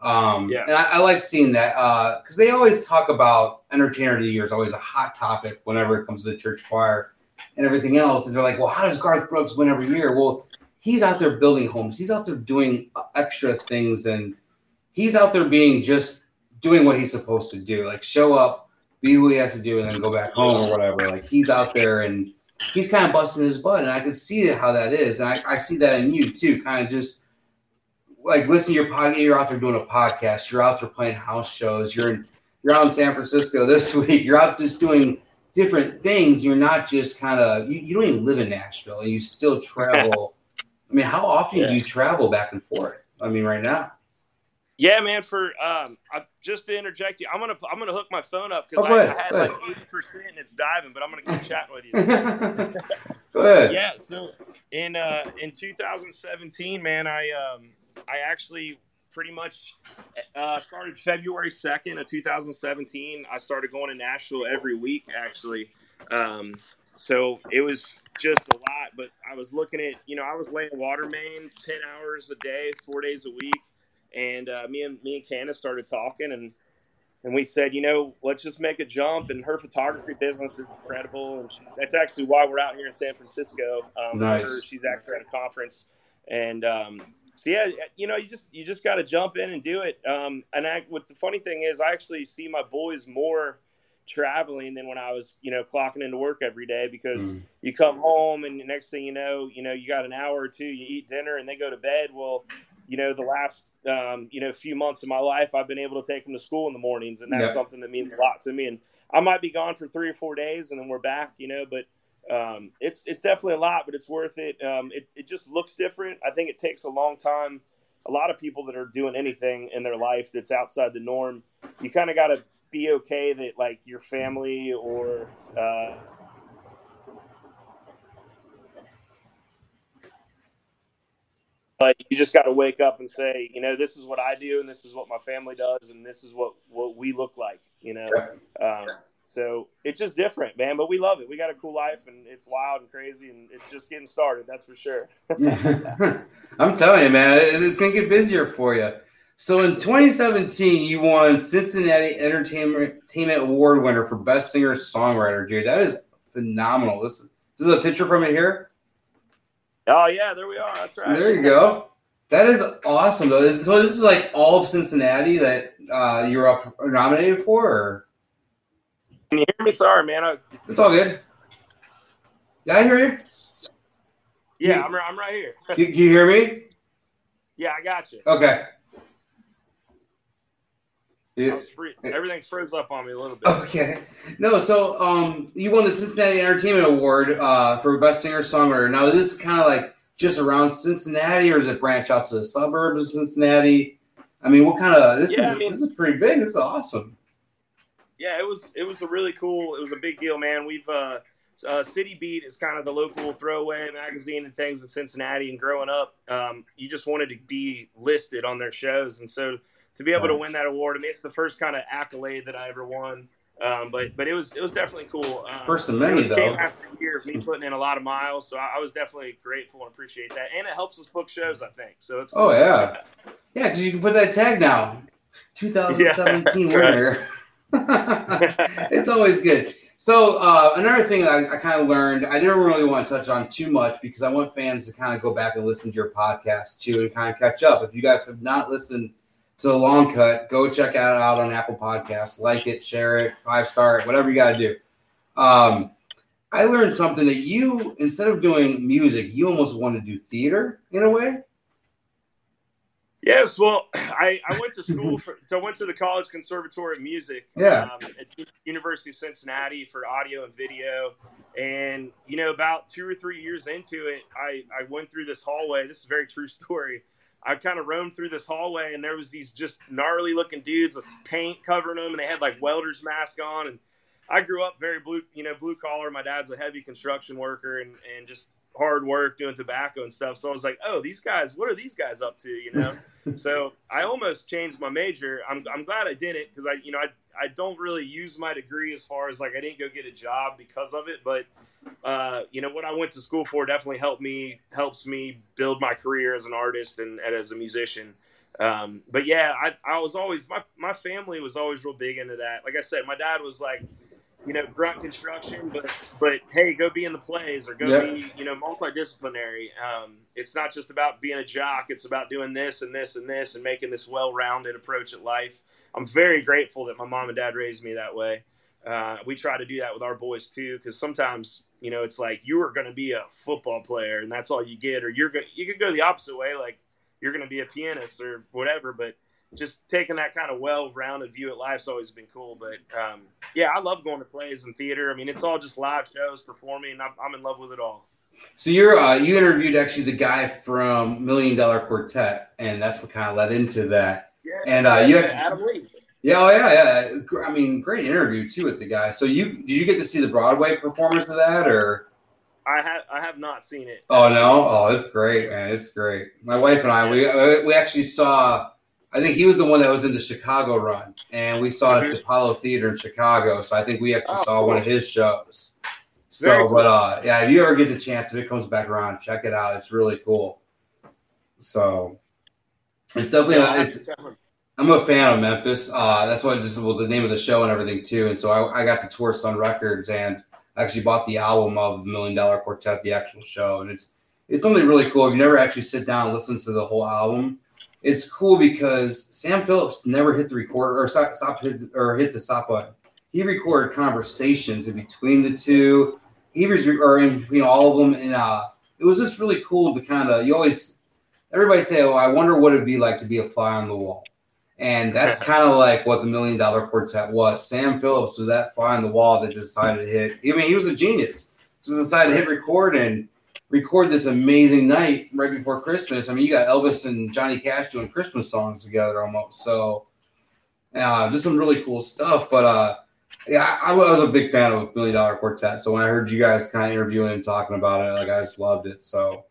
Um, yeah. And I, I, like seeing that because uh, they always talk about entertainer of the year is always a hot topic whenever it comes to the church choir and everything else. And they're like, well, how does Garth Brooks win every year? Well, he's out there building homes. He's out there doing extra things, and he's out there being just doing what he's supposed to do, like show up, be who he has to do, and then go back home or whatever. Like he's out there and he's kind of busting his butt, and I can see how that is, and I, I see that in you too, kind of just like listen to your podcast. You're out there doing a podcast. You're out there playing house shows. You're in, you're out in San Francisco this week. You're out just doing different things. You're not just kind of you, you, don't even live in Nashville and you still travel. I mean, how often yeah. do you travel back and forth? I mean, right now. Yeah, man. For um, I, just to interject you, I'm gonna I'm gonna hook my phone up because oh, I, I, had like eighty percent and it's diving, but I'm gonna keep chatting with you. go ahead. Yeah. So in uh in 2017, man, I um I actually pretty much uh, started February 2nd of 2017. I started going to Nashville every week, actually. Um, so it was just a lot, but I was looking at, you know, I was laying water main 10 hours a day, four days a week. And uh, me and me and Candace started talking and and we said, you know, let's just make a jump. And her photography business is incredible, and she, that's actually why we're out here in San Francisco. Um, nice. she's actually at a conference, and um, so yeah, you know, you just you just got to jump in and do it. Um, and I, what the funny thing is, I actually see my boys more traveling than when I was, you know, clocking into work every day because mm. you come home and the next thing you know, you know, you got an hour or two, you eat dinner and they go to bed. Well, you know, the last, um, you know, a few months of my life, I've been able to take them to school in the mornings and that's yeah. something that means a lot to me. And I might be gone for three or four days and then we're back, you know, but um, it's it's definitely a lot, but it's worth it. Um, it. It just looks different. I think it takes a long time, a lot of people that are doing anything in their life that's outside the norm, you kind of got to be okay that like your family or uh, but you just got to wake up and say, you know, this is what I do, and this is what my family does, and this is what what we look like, you know. Um, so it's just different, man. But we love it. We got a cool life, and it's wild and crazy, and it's just getting started. That's for sure. I'm telling you, man, it's gonna get busier for you. So in 2017, you won Cincinnati Entertainment Award winner for Best Singer Songwriter, dude. That is phenomenal. This, this is a picture from it here. Oh yeah, there we are. That's right. There you go. That is awesome, though. So this is like all of Cincinnati that uh, you're up nominated for, or? Can you hear me? Sorry, man. I... It's all good. Yeah, I hear you. Yeah, you, I'm, I'm right here. you, you hear me? Yeah, I got you. Okay. Yeah. Free, everything froze up on me a little bit. Okay. No, so um, you won the Cincinnati Entertainment Award uh, for Best Singer Songwriter. Now, is this kind of like just around Cincinnati, or does it branch out to the suburbs of Cincinnati? I mean, what kind of this, yeah, is, I mean, this is pretty big. This is awesome. Yeah, it was it was a really cool. It was a big deal, man. We've uh, uh, City Beat is kind of the local throwaway magazine and things in Cincinnati. And growing up, um, you just wanted to be listed on their shows, and so to be able nice. to win that award. I mean, it's the first kind of accolade that I ever won. Um, but but it was it was definitely cool. Um, first of many, though. Came after a year of me putting in a lot of miles, so I, I, was definitely grateful and appreciate that. And it helps us book shows, I think. So it's oh, cool. oh yeah, yeah, because you can put that tag now. 2017 yeah, winner. it's always good. So uh, another thing I, I kind of learned, I didn't really want to touch on too much because I want fans to kind of go back and listen to your podcast too and kind of catch up. If you guys have not listened to the long cut. Go check it out on Apple Podcasts. Like it, share it, five star it, whatever you got to do. Um, I learned something that you, instead of doing music, you almost want to do theater in a way. Yes, well, I, I went to school for, so I went to the College Conservatory of Music, yeah, um, at University of Cincinnati for audio and video. And you know, about two or three years into it, I I went through this hallway. This is a very true story. I kind of roamed through this hallway and there was these just gnarly looking dudes with paint covering them and they had like welders mask on and I grew up very blue, you know, blue collar. My dad's a heavy construction worker and, and just hard work doing tobacco and stuff. So I was like, oh, these guys, what are these guys up to? You know? so I almost changed my major. I'm, I'm glad I didn't because I, you know, I, I don't really use my degree as far as like I didn't go get a job because of it, but uh, you know what I went to school for definitely helped me helps me build my career as an artist and, and as a musician. Um, but yeah, I, I was always my my family was always real big into that. Like I said, my dad was like, you know, grunt construction, but but hey, go be in the plays or go yep. be you know multidisciplinary. Um, it's not just about being a jock; it's about doing this and this and this and making this well-rounded approach at life. I'm very grateful that my mom and dad raised me that way. Uh, we try to do that with our boys too, because sometimes you know it's like you are going to be a football player and that's all you get, or you're going you could go the opposite way, like you're going to be a pianist or whatever. But just taking that kind of well-rounded view at life's always been cool. But um, yeah, I love going to plays and theater. I mean, it's all just live shows, performing. I'm, I'm in love with it all. So you're uh, you interviewed actually the guy from Million Dollar Quartet, and that's what kind of led into that. Yeah, and uh, you Adam Lee. Yeah, oh yeah, yeah. I mean, great interview too with the guy. So you did you get to see the Broadway performance of that, or? I have I have not seen it. Oh no! Oh, it's great, man. It's great. My wife and I we we actually saw. I think he was the one that was in the Chicago run, and we saw it at the mm-hmm. Apollo Theater in Chicago. So I think we actually oh, saw cool. one of his shows. So, cool. but uh, yeah, if you ever get the chance, if it comes back around, check it out. It's really cool. So it's definitely yeah, it's, I'm a fan of Memphis. Uh, that's what just well, the name of the show and everything too. And so I, I got to tour Sun Records and actually bought the album of the Million Dollar Quartet, the actual show, and it's it's something really cool. If you never actually sit down and listen to the whole album, it's cool because Sam Phillips never hit the record or stop, stop hit, or hit the stop button. He recorded conversations in between the two. He was or in between all of them, and uh, it was just really cool to kind of. You always everybody say, "Oh, I wonder what it'd be like to be a fly on the wall." And that's kind of like what the Million Dollar Quartet was. Sam Phillips was that fly on the wall that decided to hit. I mean, he was a genius. Just decided to hit record, and record this amazing night right before Christmas. I mean, you got Elvis and Johnny Cash doing Christmas songs together almost. So, uh, just some really cool stuff. But uh, yeah, I, I was a big fan of Million Dollar Quartet. So when I heard you guys kind of interviewing and talking about it, like I just loved it. So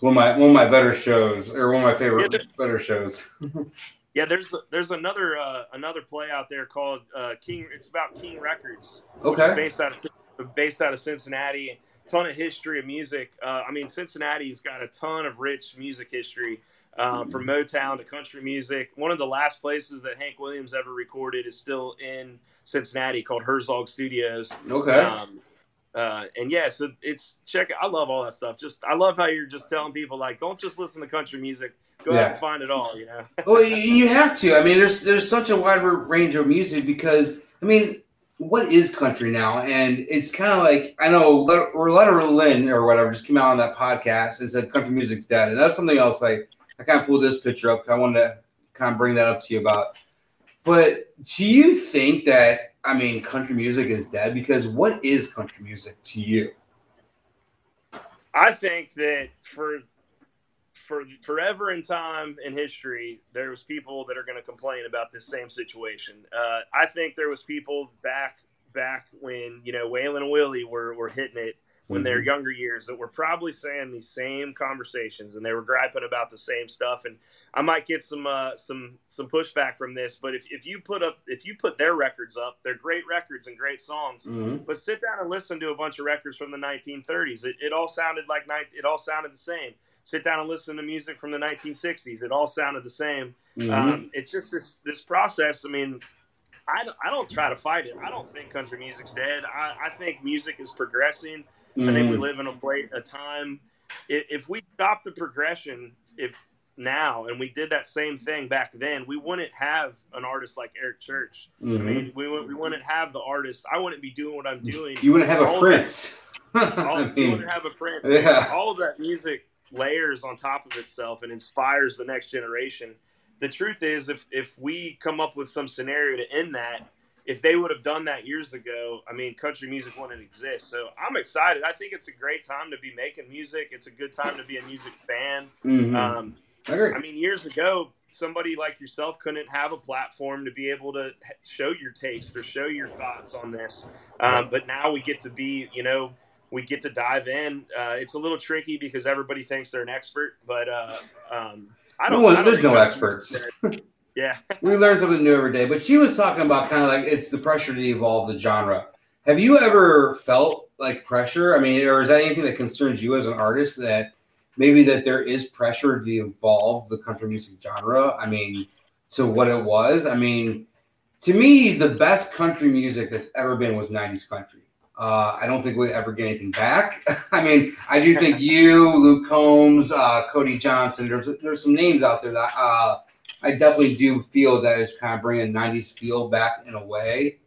one of my one of my better shows, or one of my favorite yeah, better shows. yeah, there's there's another uh, another play out there called uh, King. It's about King Records. Okay. Based out of based out of Cincinnati ton of history of music. Uh, I mean, Cincinnati's got a ton of rich music history, um, from Motown to country music. One of the last places that Hank Williams ever recorded is still in Cincinnati, called Herzog Studios. Okay. Um, uh, and yeah, so it's check. It. I love all that stuff. Just I love how you're just telling people like, don't just listen to country music. Go yeah. out and find it all. You know. well, you have to. I mean, there's there's such a wide range of music because I mean, what is country now? And it's kind of like I know Loretta Lynn or whatever just came out on that podcast and said country music's dead, and that's something else. Like I kind of pulled this picture up. I wanted to kind of bring that up to you about. But do you think that I mean country music is dead? Because what is country music to you? I think that for for forever in time in history, there was people that are going to complain about this same situation. Uh, I think there was people back back when you know Waylon and Willie were were hitting it when mm-hmm. they're younger years that were probably saying these same conversations and they were griping about the same stuff. And I might get some uh, some some pushback from this, but if, if you put up if you put their records up, they're great records and great songs. Mm-hmm. But sit down and listen to a bunch of records from the 1930s. It, it all sounded like it all sounded the same sit down and listen to music from the 1960s. It all sounded the same. Mm-hmm. Um, it's just this this process. I mean, I don't, I don't try to fight it. I don't think country music's dead. I, I think music is progressing. Mm-hmm. I think we mm-hmm. live in a plate a time. If we stop the progression, if now and we did that same thing back then, we wouldn't have an artist like Eric Church. Mm-hmm. I mean, we, we wouldn't have the artist. I wouldn't be doing what I'm doing. You wouldn't have a Prince. That, all, I mean, you wouldn't have a Prince. Yeah. All of that music layers on top of itself and inspires the next generation. The truth is, if if we come up with some scenario to end that, if they would have done that years ago, I mean, country music wouldn't exist. So I'm excited. I think it's a great time to be making music. It's a good time to be a music fan. Mm-hmm. Um, I, I mean, years ago, somebody like yourself couldn't have a platform to be able to show your taste or show your thoughts on this. Um, but now we get to be, you know, we get to dive in. Uh, it's a little tricky because everybody thinks they're an expert, but uh, um, I don't. No one, there's no experts. yeah, we learn something new every day. But she was talking about kind of like it's the pressure to evolve the genre. Have you ever felt like pressure? I mean, or is that anything that concerns you as an artist that maybe that there is pressure to evolve the country music genre? I mean, to what it was. I mean, to me, the best country music that's ever been was '90s country. Uh, I don't think we ever get anything back. I mean, I do think you, Luke Combs, uh, Cody Johnson. There's there's some names out there that uh, I definitely do feel that is kind of bringing '90s feel back in a way.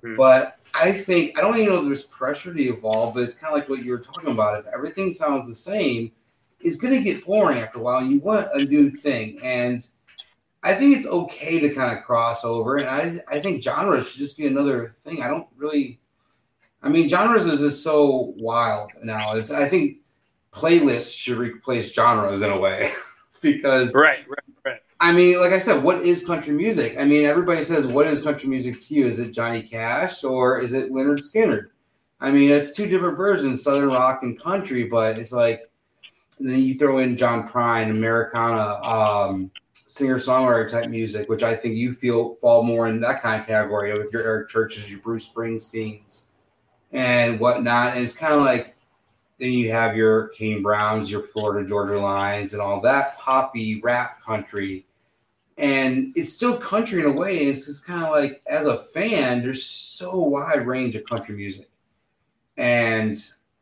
Mm-hmm. But I think I don't even know if there's pressure to evolve, but it's kind of like what you were talking about. If everything sounds the same, it's going to get boring after a while. And you want a new thing, and I think it's okay to kind of cross over. And I I think genre should just be another thing. I don't really I mean, genres is just so wild now. It's I think playlists should replace genres in a way because right, right, right. I mean, like I said, what is country music? I mean, everybody says, "What is country music to you? Is it Johnny Cash or is it Lynyrd Skynyrd? I mean, it's two different versions, Southern rock and country, but it's like then you throw in John Prine, Americana, um, singer songwriter type music, which I think you feel fall more in that kind of category with your Eric Churches, your Bruce Springsteens and whatnot. And it's kind of like then you have your Kane Browns, your Florida Georgia Lines, and all that poppy rap country. And it's still country in a way. And it's just kind of like, as a fan, there's so wide range of country music. And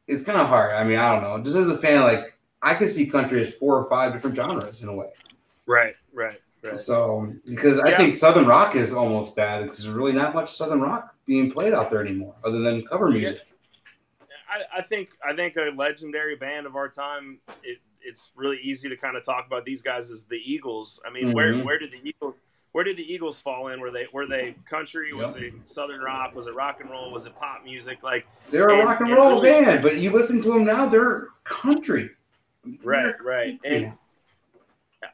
it's kind of hard. I mean, I don't know. Just as a fan, like, I could see country as four or five different genres in a way. Right, right. Right. So, because I think Southern rock is almost because there's really not much Southern rock being played out there anymore, other than cover music. I, I think I think a legendary band of our time. It, it's really easy to kind of talk about these guys as the Eagles. I mean, mm-hmm. where where did the Eagles where did the Eagles fall in? Were they were they country? Was Yep. it southern rock? Was it rock and roll? Was it pop music? Like They're a rock and and roll really- band, but you listen to them now, they're country. right, right. And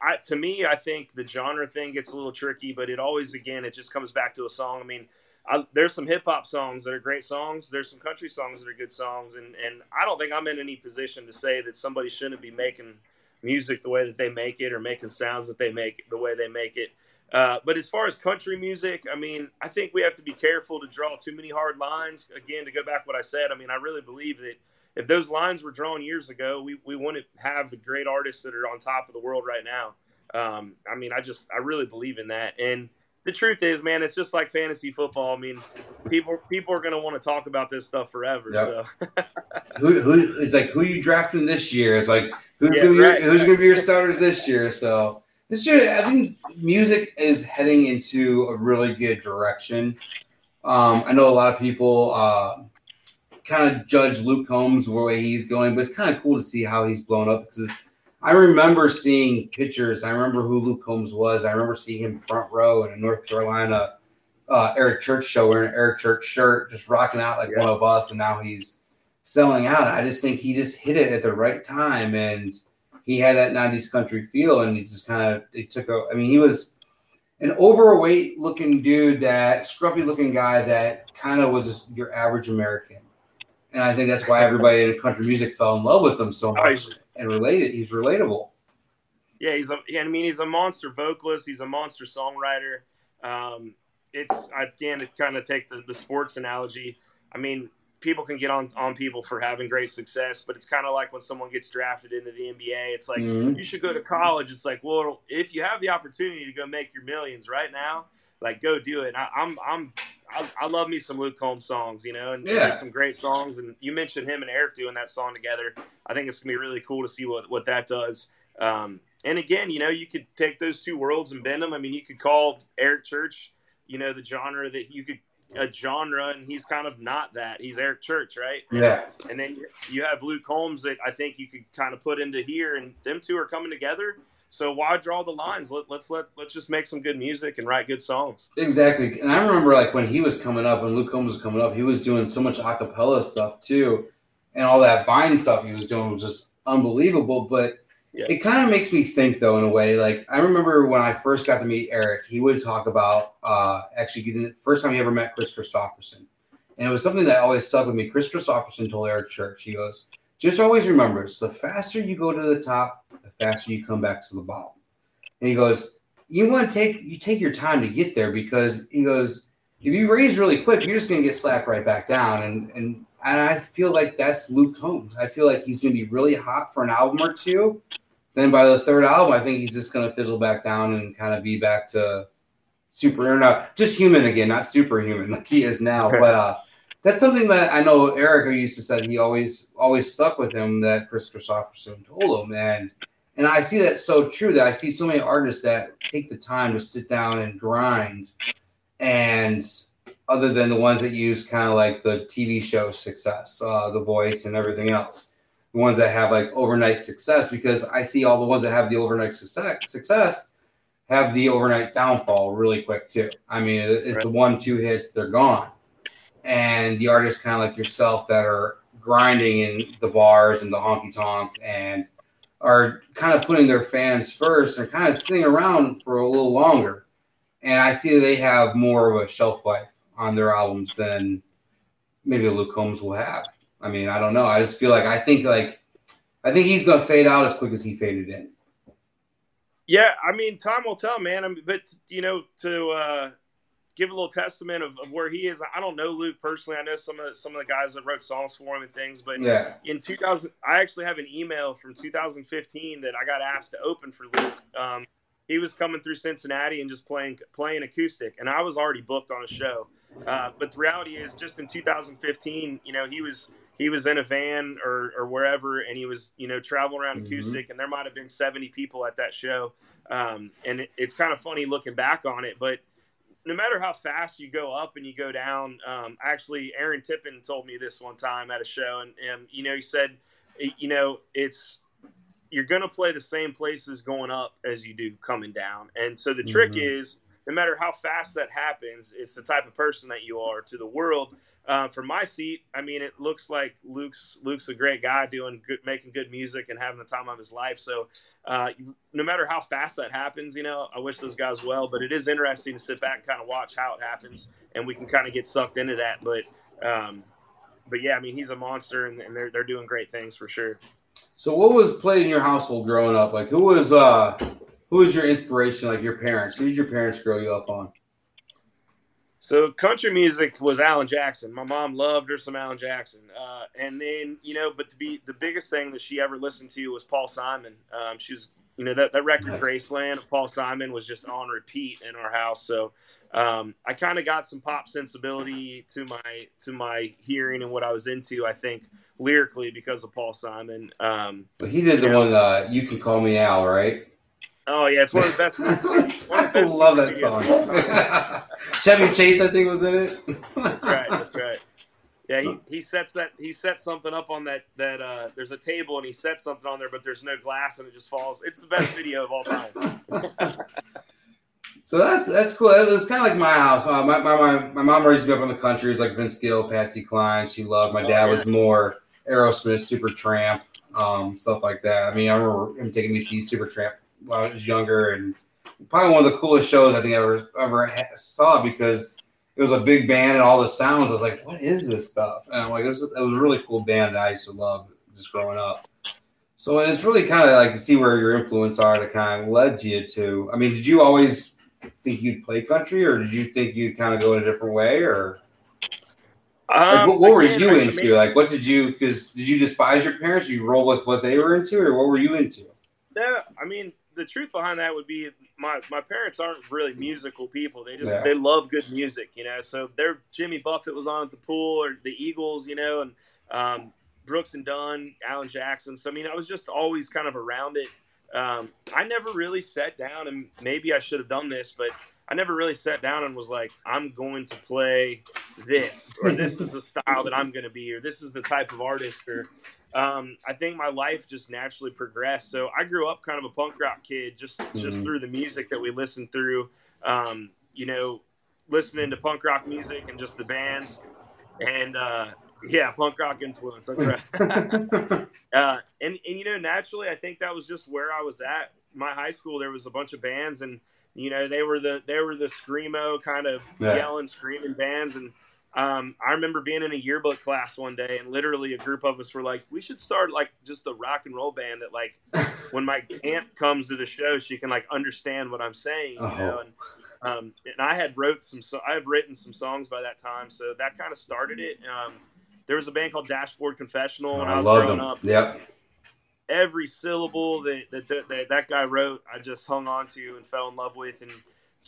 I, to me, I think the genre thing gets a little tricky, but it always, again, it just comes back to a song. I mean, I, there's some hip hop songs that are great songs. There's some country songs that are good songs, and and I don't think I'm in any position to say that somebody shouldn't be making music the way that they make it or making sounds that they make the way they make it. Uh, but as far as country music, I mean, I think we have to be careful to draw too many hard lines. Again, to go back what I said, I mean, I really believe that if those lines were drawn years ago, we, we wouldn't have the great artists that are on top of the world right now. Um, I mean, I just, I really believe in that. And the truth is, man, it's just like fantasy football. I mean, people, people are going to want to talk about this stuff forever. Yep. So Who, who it's like who you drafting this year? It's like who's Yeah, gonna be right, your, who's right. gonna be your starters this year? So this year, I think music is heading into a really good direction. Um, I know a lot of people uh, kind of judge Luke Combs where he's going, but it's kind of cool to see how he's blown up because I remember seeing pictures. I remember who Luke Combs was. I remember seeing him front row in a North Carolina uh, Eric Church show wearing an Eric Church shirt, just rocking out like Yeah. one of us, and now he's selling out. I just think he just hit it at the right time, and he had that '90s country feel, and he just kind of it took a. I mean, he was an overweight looking dude, that scruffy looking guy that kind of was just your average American, and I think that's why everybody in country music fell in love with him so much and related. He's relatable. yeah, he's a, I mean, he's a monster vocalist. He's a monster songwriter. Um, it's again to kind of take the, the sports analogy. I mean, people can get on on people for having great success, but it's kind of like when someone gets drafted into the NBA. It's like Mhm. you should go to college. It's like, well, if you have the opportunity to go make your millions right now, like go do it. And I, I'm I'm I, I love me some Luke Combs songs, you know, and Yeah. there's some great songs. And you mentioned him and Eric doing that song together. I think it's gonna be really cool to see what what that does. Um, and again, you know, you could take those two worlds and bend them. I mean, you could call Eric Church, you know, the genre that you could a genre, and he's kind of not that. He's Eric Church, right? Yeah. And then you have Luke Holmes that I think you could kind of put into here, and them two are coming together. So why draw the lines? Let, let's let let's just make some good music and write good songs. Exactly. And I remember like when he was coming up, when Luke Combs was coming up, he was doing so much acapella stuff too. And all that Vine stuff he was doing was just unbelievable. But Yeah. it kind of makes me think though, in a way. Like I remember when I first got to meet Eric, he would talk about uh actually getting the first time he ever met Kris Kristofferson. And it was something that always stuck with me. Kris Kristofferson told Eric Church, he goes, just always remember the faster you go to the top, faster you come back to the bottom. And he goes, you want to take you take your time to get there because he goes, if you raise really quick, you're just gonna get slapped right back down. And and and I feel like that's Luke Combs. I feel like he's gonna be really hot for an album or two. Then by the third album, I think he's just gonna fizzle back down and kind of be back to super or not just human again, not superhuman like he is now. But uh that's something that I know Erica used to say he always always stuck with him that Kris Kristofferson told him. And and I see that so true that I see so many artists that take the time to sit down and grind and other than the ones that use kind of like the TV show success, uh, the voice and everything else. The ones that have like overnight success because I see all the ones that have the overnight success success have the overnight downfall really quick too. I mean, it- it's the one, two hits, they're gone. And the artists kind of like yourself that are grinding in the bars and the honky tonks and are kind of putting their fans first and kind of sitting around for a little longer. And I see they have more of a shelf life on their albums than maybe Luke Combs will have. I mean, I don't know. I just feel like I think like I think he's gonna fade out as quick as he faded in. Yeah, I mean, time will tell, man. I but you know, to uh, give a little testament of, of where he is. I don't know Luke personally. I know some of the, some of the guys that wrote songs for him and things, but Yeah. in 2000 i actually have an email from 2015 that i got asked to open for luke um, he was coming through cincinnati and just playing playing acoustic and i was already booked on a show uh, but the reality is just in 2015 you know he was he was in a van or, or wherever and he was you know traveling around Mhm. acoustic and there might have been 70 people at that show um, and it, it's kind of funny looking back on it but no matter how fast you go up and you go down, um, actually, Aaron Tippin told me this one time at a show, and, and you know, he said, you know, it's you're going to play the same places going up as you do coming down, and so the trick Mhm. is no matter how fast that happens, it's the type of person that you are to the world. Uh, from my seat, I mean, it looks like Luke's Luke's a great guy doing good, making good music and having the time of his life. So, uh, no matter how fast that happens, you know, I wish those guys well. But it is interesting to sit back and kind of watch how it happens, and we can kind of get sucked into that. But, um, but yeah, I mean, he's a monster, and, and they're they're doing great things for sure. So, what was played in your household growing up? Like, who was uh, who was your inspiration? Like your parents? Who did your parents grow you up on? So country music was Alan Jackson. My mom loved her some Alan Jackson, uh, and then you know, but to be the biggest thing that she ever listened to was Paul Simon. Um, she was, you know, that that record nice. Graceland of Paul Simon was just on repeat in our house. So um, I kind of got some pop sensibility to my to my hearing and what I was into. I think lyrically because of Paul Simon. Um, but he did the know, one uh, "You Can Call Me Al," right? Oh yeah, it's one of the best. I love that song. Chevy Chase, I think, was in it. that's right. That's right. Yeah, he, he sets that he sets something up on that that uh, there's a table and he sets something on there, but there's no glass and it just falls. It's the best video of all time. so that's that's cool. It was kind of like my house. Uh, my, my, my mom raised me up in the country. It was like Vince Gill, Patsy Cline. She loved. My oh, dad was more Aerosmith, Supertramp, um, stuff like that. I mean, I remember him taking me to see Supertramp when I was younger, and probably one of the coolest shows I think I ever ever saw because it was a big band and all the sounds. I was like, "What is this stuff?" And I'm like, "It was, it was a really cool band that I used to love just growing up." So it's really kind of like to see where your influence are that kind of led you to. I mean, did you always think you'd play country, or did you think you'd kind of go in a different way, or? Um, like, what, what were you into? Like, what did you? Because did you despise your parents? Did you roll with what they were into, or what were you into? Yeah, I mean, the truth behind that would be my my parents aren't really musical people. They just yeah. they love good music, you know. So their Jimmy Buffett was on at the pool, or the Eagles, you know, and um, Brooks and Dunn, Alan Jackson. So I mean, I was just always kind of around it. Um, I never really sat down, and maybe I should have done this, but I never really sat down and was like, I'm going to play this, or this is the style that I'm going to be, or this is the type of artist, or um, I think my life just naturally progressed. So I grew up kind of a punk rock kid, just mm-hmm. just through the music that we listened through. Um, you know, listening to punk rock music and just the bands, and uh, yeah, punk rock influence. That's right. uh, and and you know, naturally, I think that was just where I was at. My high school, there was a bunch of bands, and you know, they were the they were the screamo kind of yeah. yelling, screaming bands, and um, I remember being in a yearbook class one day, and literally a group of us were like, "We should start like just a rock and roll band that, like, when my aunt comes to the show, she can like understand what I'm saying." You oh. know, and um, and I had wrote some, so I had written some songs by that time, so that kind of started it. Um, there was a band called Dashboard Confessional when oh, I was growing them. up. Yep. Every syllable that that, that that guy wrote, I just hung on to and fell in love with, and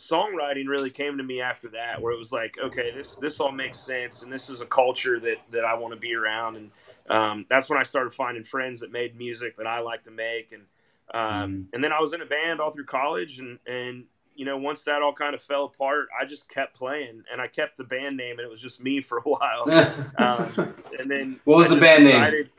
songwriting really came to me after that, where it was like, okay, this this all makes sense, and this is a culture that that I want to be around, and um, that's when I started finding friends that made music that I like to make, and um, mm. and then I was in a band all through college, and and you know once that all kind of fell apart, I just kept playing, and I kept the band name, and it was just me for a while, um, and then what was the band decided, name?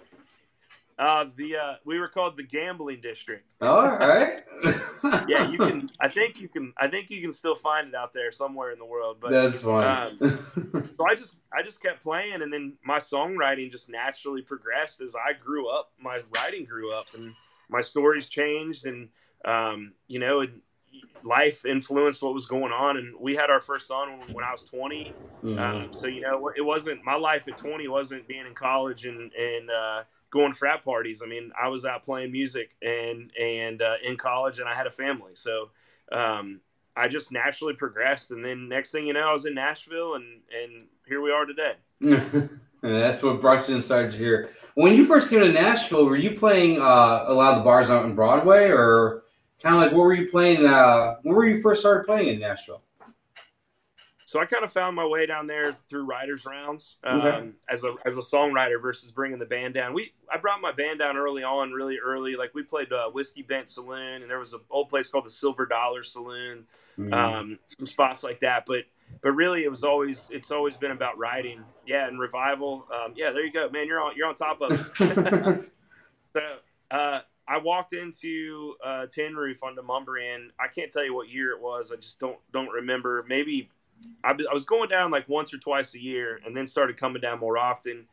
Uh, the uh, we were called the gambling district. All right. yeah, you can. I think you can. I think you can still find it out there somewhere in the world. But that's fine. Um, so I just I just kept playing, and then my songwriting just naturally progressed as I grew up. My writing grew up, and my stories changed, and um, you know, and life influenced what was going on. And we had our first son when I was 20. Mm-hmm. Um, so you know, it wasn't my life at 20 wasn't being in college and and uh, going frat parties. I mean, I was out playing music and and uh, in college, and I had a family, so um, I just naturally progressed. And then next thing you know, I was in Nashville, and and here we are today. that's what brought you inside here. When you first came to Nashville, were you playing uh, a lot of the bars out on Broadway, or kind of like what were you playing? Uh, where were you first started playing in Nashville? So I kind of found my way down there through writers rounds um, okay. as a as a songwriter versus bringing the band down. We I brought my band down early on, really early. Like we played uh, Whiskey Bent Saloon, and there was an old place called the Silver Dollar Saloon, mm. um, some spots like that. But but really, it was always it's always been about writing. Yeah, and revival. Um, yeah, there you go, man. You're on you're on top of it. so uh, I walked into uh, Tin Roof on Demonbreun. I can't tell you what year it was. I just don't don't remember. Maybe I, I was going down like once or twice a year, and then started coming down more often.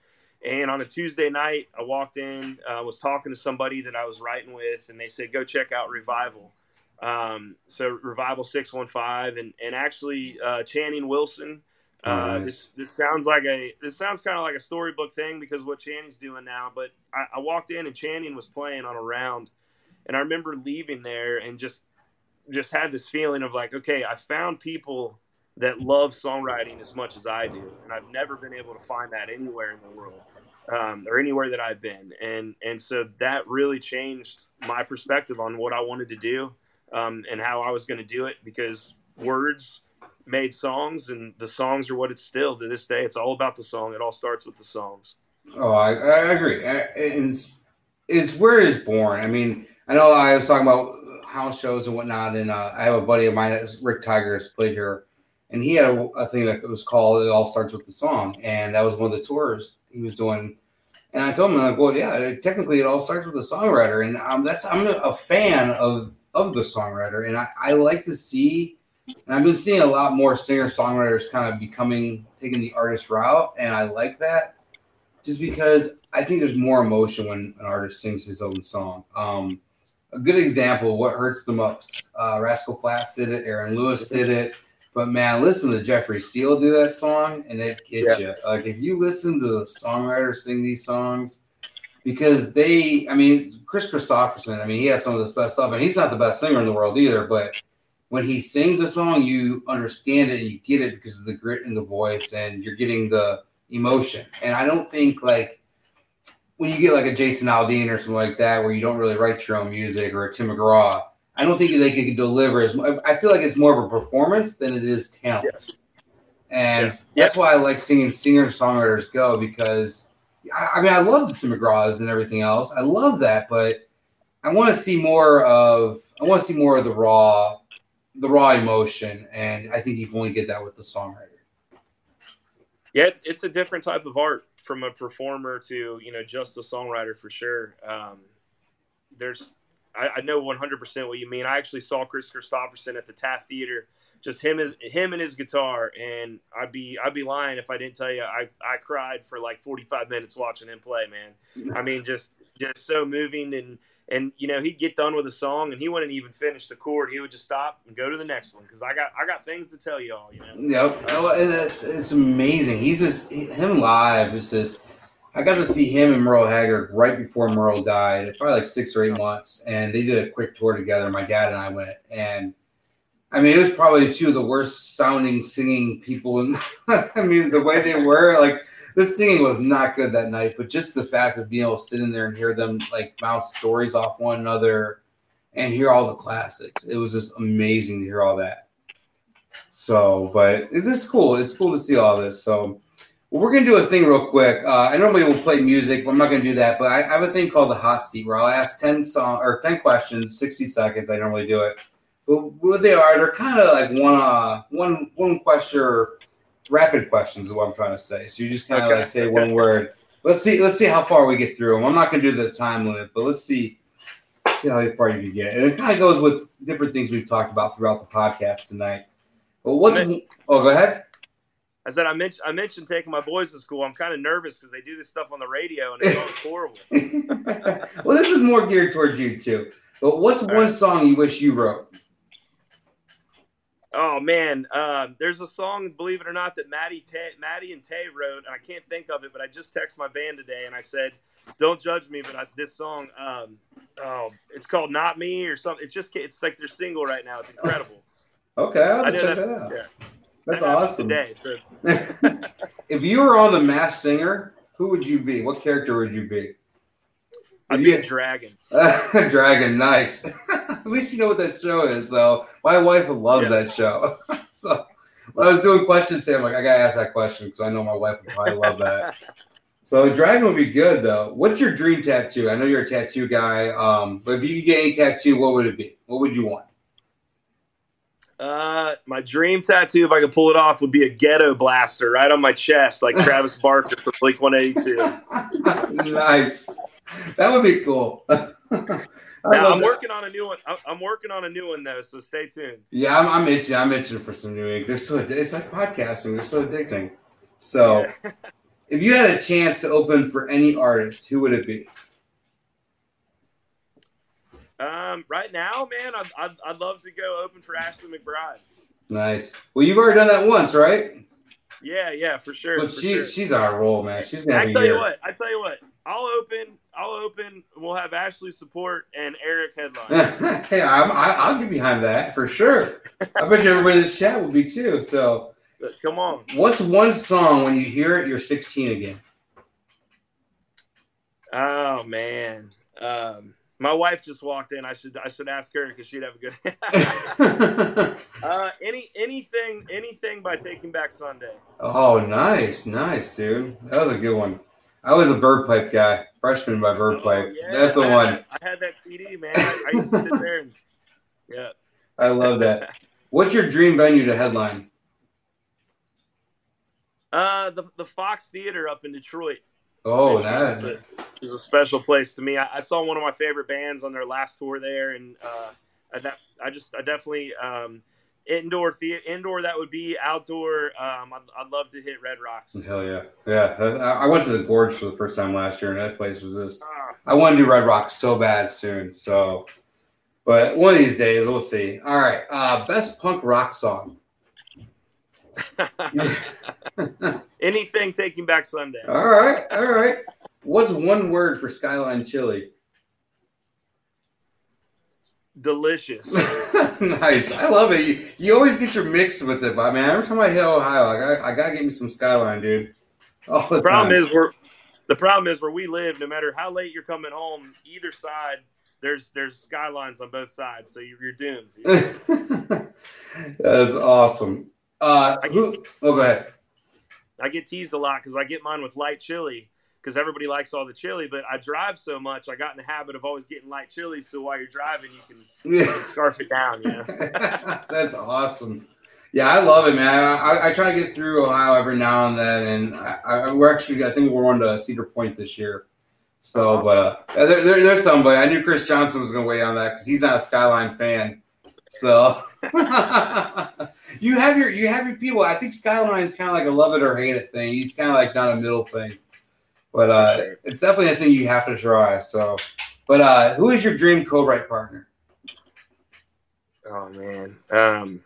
And on a Tuesday night, I walked in, uh, was talking to somebody that I was writing with, and they said, "Go check out Revival." Um, so Revival Six One Five, and and actually uh, Channing Wilson. Uh, This this sounds like a this sounds kind of like a storybook thing because what Channing's doing now. But I, I walked in and Channing was playing on a round, and I remember leaving there and just just had this feeling of like, okay, I found people that love songwriting as much as I do, and I've never been able to find that anywhere in the world um, or anywhere that I've been, and and so that really changed my perspective on what I wanted to do um, and how I was going to do it because words made songs, and the songs are what it's still to this day. It's all about the song. It all starts with the songs. Oh, I, I agree. It's it's where it's born. I mean, I know I was talking about house shows and whatnot, and uh, I have a buddy of mine, Rick Tigers, played here and he had a, a, thing that was called "It All Starts with the Song," and that was one of the tours he was doing. And I told him, like, well, yeah, technically, it all starts with the songwriter, and um, that's I'm a fan of of the songwriter, and I, I like to see, and I've been seeing a lot more singer songwriters kind of becoming taking the artist route, and I like that, just because I think there's more emotion when an artist sings his own song. Um, a good example, what hurts the most? Uh, Rascal Flatts did it, Aaron Lewis did it. But man, listen to Jeffrey Steele do that song, and it gets yeah. you. Like if you listen to the songwriters sing these songs, because they, I mean, Kris Kristofferson, I mean, he has some of the best stuff, and he's not the best singer in the world either. But when he sings a song, you understand it and you get it because of the grit in the voice, and you're getting the emotion. And I don't think like when you get like a Jason Aldean or something like that, where you don't really write your own music, or a Tim McGraw I don't think they can deliver as. I feel like it's more of a performance than it is talent, yes. and yes. that's why I like seeing singer songwriters go because I, I mean I love the McGraws and everything else. I love that, but I want to see more of. I want to see more of the raw, the raw emotion, and I think you can only get that with the songwriter. Yeah, it's it's a different type of art from a performer to you know just a songwriter for sure. Um, there's I, I know 100% what you mean. I actually saw Kris Kristofferson at the Taft Theater, just him him and his guitar, and I'd be I'd be lying if I didn't tell you I, I cried for like 45 minutes watching him play, man. I mean, just just so moving and and you know he'd get done with a song and he wouldn't even finish the chord. He would just stop and go to the next one because I got I got things to tell y'all. You know. Yep, oh, and it's it's amazing. He's just him live. It's just I got to see him and Merle Haggard right before Merle died, probably like six or eight months, and they did a quick tour together. My dad and I went, and I mean, it was probably two of the worst sounding singing people. In, I mean, the way they were, like the singing was not good that night, but just the fact of being able to sit in there and hear them like bounce stories off one another and hear all the classics, it was just amazing to hear all that. So, but it's just cool. It's cool to see all this. So well, we're gonna do a thing real quick. Uh, I normally will play music, but I'm not gonna do that. But I, I have a thing called the hot seat where I'll ask ten song or ten questions, sixty seconds. I normally do it. But what they are, they're kind of like one, uh, one, one question, or rapid questions is what I'm trying to say. So you just kind of okay. like say okay. one word. Let's see. Let's see how far we get through them. I'm not gonna do the time limit, but let's see. See how far you can get, and it kind of goes with different things we've talked about throughout the podcast tonight. But what's? Oh, go ahead. I said I mentioned I mentioned taking my boys to school. I'm kind of nervous because they do this stuff on the radio and it's horrible. well, this is more geared towards you too. But what's All one right. song you wish you wrote? Oh man, uh, there's a song, believe it or not, that Maddie, Tay, Maddie and Tay wrote, and I can't think of it, but I just texted my band today and I said, "Don't judge me," but I, this song, um, oh, it's called "Not Me" or something. It's just it's like their single right now. It's incredible. okay, I'll check that out. Yeah. That's awesome. Today, so. if you were on the Masked Singer, who would you be? What character would you be? I'd be a dragon. A dragon, nice. At least you know what that show is. So my wife loves yeah. that show. so when I was doing questions, I'm like, I gotta ask that question because I know my wife would probably love that. So dragon would be good though. What's your dream tattoo? I know you're a tattoo guy. Um, but if you could get any tattoo, what would it be? What would you want? Uh, my dream tattoo, if I could pull it off, would be a ghetto blaster right on my chest, like Travis Barker from Blink 182. nice. That would be cool. now, I'm working on a new one. I'm working on a new one though, so stay tuned. Yeah, I'm, I'm itching. I'm itching for some new ink. They're so it's like podcasting. They're so addicting. So, yeah. if you had a chance to open for any artist, who would it be? Um, right now, man, I'd, I'd, I'd love to go open for Ashley McBryde. Nice. Well, you've already done that once, right? Yeah, yeah, for sure. But for she sure. she's on a roll, man. She's gonna. I tell you what. I tell you what. I'll open. I'll open. We'll have Ashley support and Eric headline. hey, I'm, I, I'll get behind that for sure. I bet you everybody in this chat will be too. So, come on. What's one song when you hear it, you're 16 again? Oh man. Um, my wife just walked in. I should I should ask her because she'd have a good. uh, any anything anything by Taking Back Sunday. Oh, nice, nice, dude. That was a good one. I was a Verve Pipe guy, freshman by Verve Pipe. Oh, yeah. That's the I one. Had, I had that CD, man. I, I used to sit there and yeah. I love that. What's your dream venue to headline? Uh, the the Fox Theater up in Detroit. Oh, that is a special place to me. I, I, saw one of my favorite bands on their last tour there, and uh, I, I, just I definitely um, indoor theater, indoor that would be outdoor. Um, I'd, I'd, love to hit Red Rocks. Hell yeah, yeah. I, I, went to the Gorge for the first time last year, and that place was just. Uh, I want to do Red Rocks so bad soon. So, but one of these days we'll see. All right, uh, best punk rock song. Anything taking back Sunday. All right, all right. What's one word for Skyline chili? Delicious. nice. I love it. You, you always get your mix with it, but man, every time I hit Ohio, I got I gotta get me some Skyline, dude. All the, the problem time. is we're the problem is where we live. No matter how late you're coming home, either side there's there's skylines on both sides, so you're, you're doomed. that is awesome. Uh, who, oh, go ahead. I get teased a lot because I get mine with light chili because everybody likes all the chili. But I drive so much, I got in the habit of always getting light chili. So while you're driving, you can, can scarf it down. You know? That's awesome. Yeah, I love it, man. I, I, try to get through Ohio every now and then, and I, I, we're actually I think we're on to Cedar Point this year. So, awesome. but uh, there, there, there's somebody. I knew Chris Johnson was going to weigh on that because he's not a Skyline fan. So you have your you have your people. I think Skyline's kind of like a love it or hate it thing. It's kind of like not a middle thing, but uh, sure. it's definitely a thing you have to try. So, but uh, who is your dream co-write partner? Oh man, um,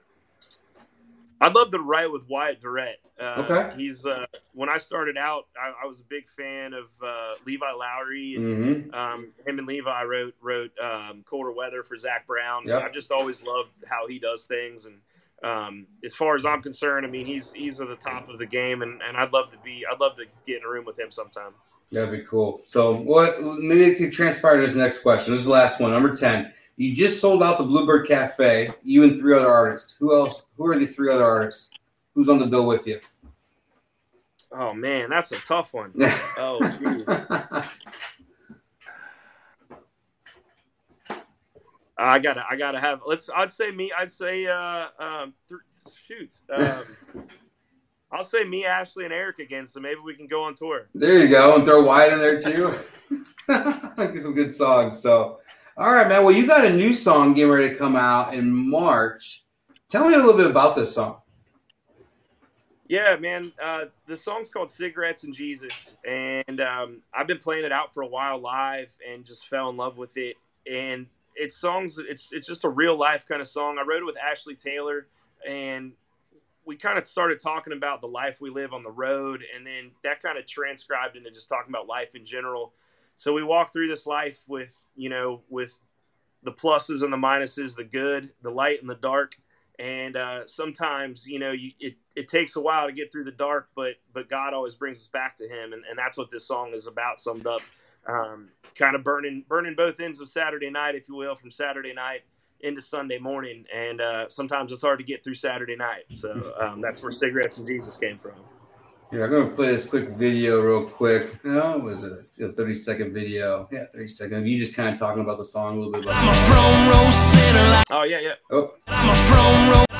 I'd love to write with Wyatt Durrett. Uh, okay. He's uh, when I started out, I, I was a big fan of uh, Levi Lowry. And, mm-hmm. um, him and Levi wrote wrote um, Colder Weather for Zac Brown. Yep. I've just always loved how he does things. And um, as far as I'm concerned, I mean he's he's at the top of the game, and, and I'd love to be I'd love to get in a room with him sometime. That'd be cool. So what? Maybe it could transpire to this next question. This is the last one, number ten. You just sold out the Bluebird Cafe. You and three other artists. Who else? Who are the three other artists? Who's on the bill with you? Oh man, that's a tough one. oh jeez. I gotta, I gotta have. Let's. I'd say me. I'd say. Uh, um, th- shoot. Um, I'll say me, Ashley, and Eric again. So maybe we can go on tour. There you go, and throw Wyatt in there too. Get some good songs. So all right, man. Well, you got a new song getting ready to come out in March. Tell me a little bit about this song. Yeah, man. Uh, the song's called "Cigarettes and Jesus," and um, I've been playing it out for a while live, and just fell in love with it. And it's songs. It's it's just a real life kind of song. I wrote it with Ashley Taylor, and we kind of started talking about the life we live on the road, and then that kind of transcribed into just talking about life in general. So we walk through this life with, you know, with the pluses and the minuses, the good, the light and the dark. And uh, sometimes, you know, you, it, it takes a while to get through the dark, but but God always brings us back to Him, and, and that's what this song is about, summed up. Um, kind of burning burning both ends of Saturday night, if you will, from Saturday night into Sunday morning. And uh, sometimes it's hard to get through Saturday night. So um, that's where cigarettes and Jesus came from. Here, I'm going to play this quick video real quick. No, was it a 30 second video? Yeah, 30 second. You just kind of talking about the song a little bit. About I'm a front row sinner. Oh, yeah, yeah. Oh.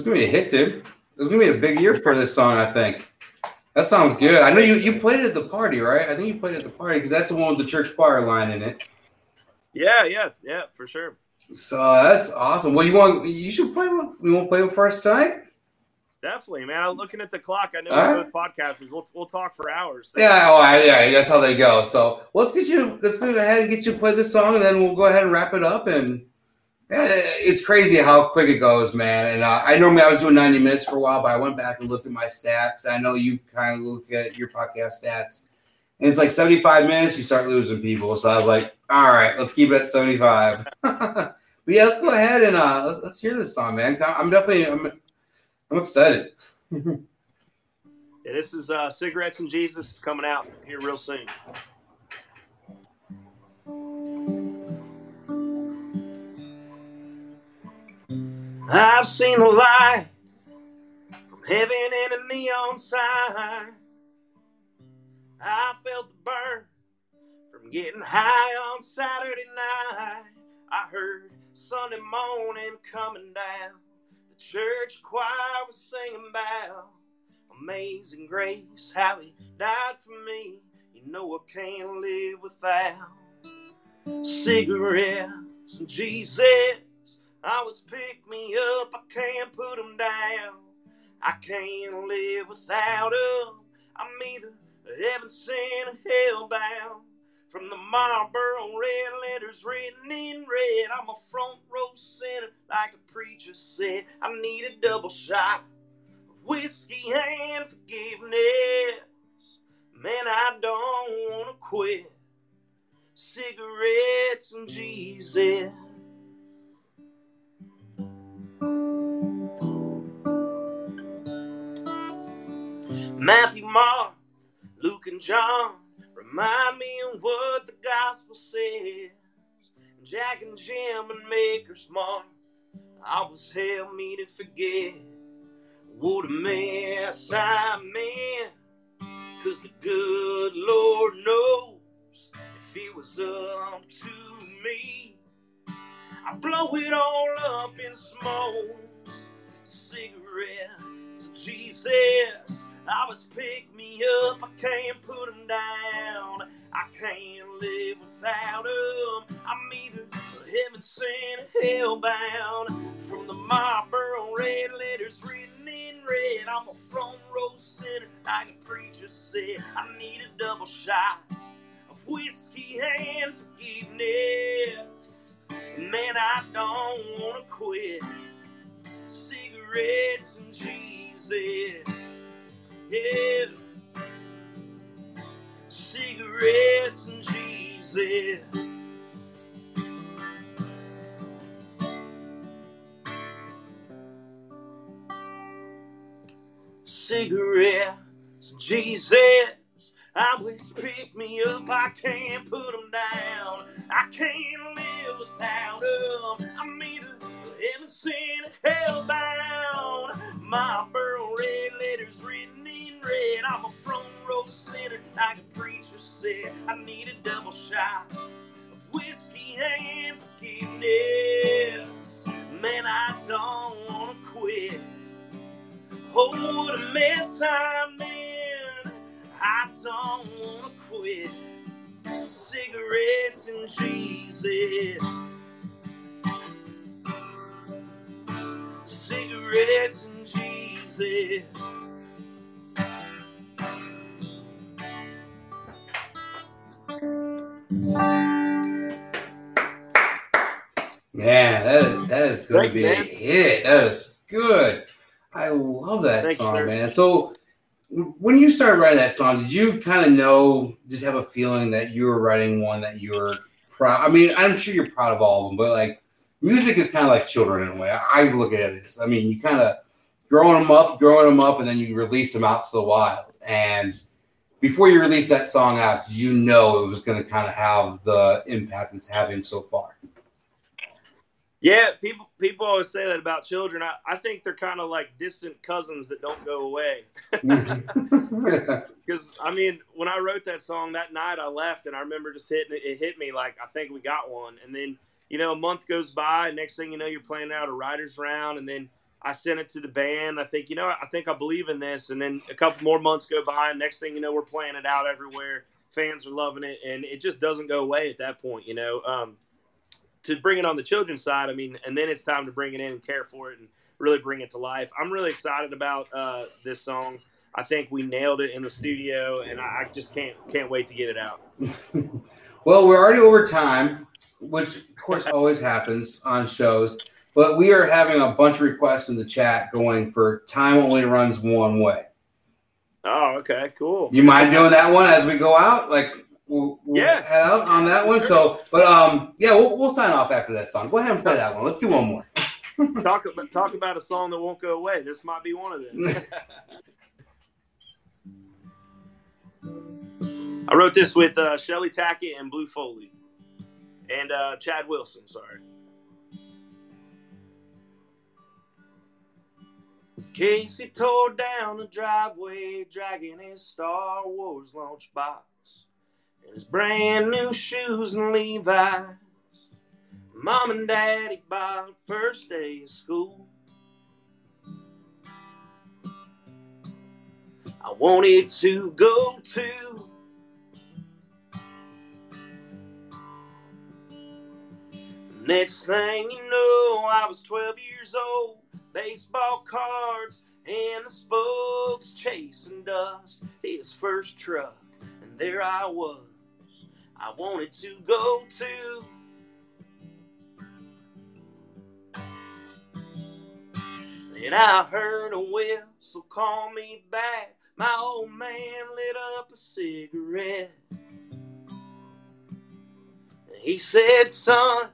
This is gonna be a hit, dude. It's gonna be a big year for this song, I think. That sounds good. I know you, you played it at the party, right? I think you played it at the party because that's the one with the church choir line in it. Yeah, yeah, yeah, for sure. So that's awesome. Well, you want you should play. one- You want to play it for us tonight? Definitely, man. I'm looking at the clock. I know All we're right. both podcasters. We'll, we'll talk for hours. Yeah. Oh, I- yeah. That's how they go. So let's get you. Let's go ahead and get you to play this song, and then we'll go ahead and wrap it up. And it's crazy how quick it goes, man. And uh, I normally I was doing 90 minutes for a while, but I went back and looked at my stats. I know you kind of look at your podcast stats, and it's like 75 minutes. You start losing people. So I was like, all right, let's keep it at 75. but yeah, let's go ahead and uh, let's, let's hear this song, man. I'm definitely I'm, I'm excited. Yeah, this is uh, Cigarettes and Jesus is coming out here real soon. I've seen the light from heaven and a neon sign. I felt the burn from getting high on Saturday night. I heard Sunday morning coming down. The church choir was singing about Amazing Grace, how he died for me. You know I can't live without cigarettes and Jesus. I was pick me up, I can't put 'em down. I can't live without 'em. I'm either heaven sent or hell bound. From the Marlboro red letters written in red, I'm a front row center, like the preacher said. I need a double shot of whiskey and forgiveness. Man, I don't wanna quit. Cigarettes and Jesus. Matthew, Mark, Luke, and John remind me of what the gospel says. Jack and Jim and Maker's Mark, I was hell me to forget. What a mess I'm in. Cause the good Lord knows if it was up to me, I'd blow it all up in smoke. Cigarettes, Jesus, I was pick me up, I can't put 'em down. I can't live without 'em. I'm either heaven sent or hell bound. From the Marlboro red letters written in red, I'm a front row center, like a preacher said. I need a double shot of whiskey and forgiveness. Man, I don't wanna quit. Cigarettes and Jesus. Cigarettes and Jesus. Cigarettes, and Jesus. I wish pick me up, I can't put them down. I can't live without 'em. I'm either heaven sent or hell bound. My I need a double shot of whiskey and forgiveness. Man, I don't wanna quit. Oh, what a mess I'm in. I don't wanna quit. Cigarettes and Jesus. Cigarettes and Jesus. Going to be man. a hit. That is good. I love that Thanks, song, sir. man. So, when you started writing that song, did you kind of know, just have a feeling that you were writing one that you were proud? I mean, I'm sure you're proud of all of them, but like, music is kind of like children in a way. I look at it as, I mean, you kind of growing them up, growing them up, and then you release them out to the wild. And before you release that song out, did you know it was going to kind of have the impact it's having so far? Yeah, people people always say that about children. I, I think they're kind of like distant cousins that don't go away. Because I mean, when I wrote that song that night, I left and I remember just hitting it. It hit me like I think we got one. And then you know, a month goes by. And next thing you know, you're playing out a writers round, and then I sent it to the band. I think, you know, I think I believe in this. And then a couple more months go by, and next thing you know, we're playing it out everywhere. Fans are loving it, and it just doesn't go away at that point, you know. Um, to bring it on the children's side, I mean, and then it's time to bring it in and care for it and really bring it to life. I'm really excited about uh, this song. I think we nailed it in the studio, and I, I just can't can't wait to get it out. well, we're already over time, which of course always happens on shows. But we are having a bunch of requests in the chat going for time only runs one way. Oh, okay, cool. You mind doing that one as we go out? Like, we'll, we'll yeah, head out on that one. So, but um, yeah, we'll, we'll sign off after that song. Go ahead and play that one. Let's do one more. talk about talk about a song that won't go away. This might be one of them. I wrote this with uh, Shelly Tackett and Blue Foley, and uh, Chad Wilson. Sorry. Casey tore down the driveway, dragging his Star Wars lunchbox and his brand new shoes and Levi's. Mom and Daddy bought first day of school. I wanted to go to. Next thing you know, I was 12 years old baseball cards and the spokes chasing dust. His first truck, and there I was. I wanted to go to. And I heard a whistle call me back. My old man lit up a cigarette. He said, Son,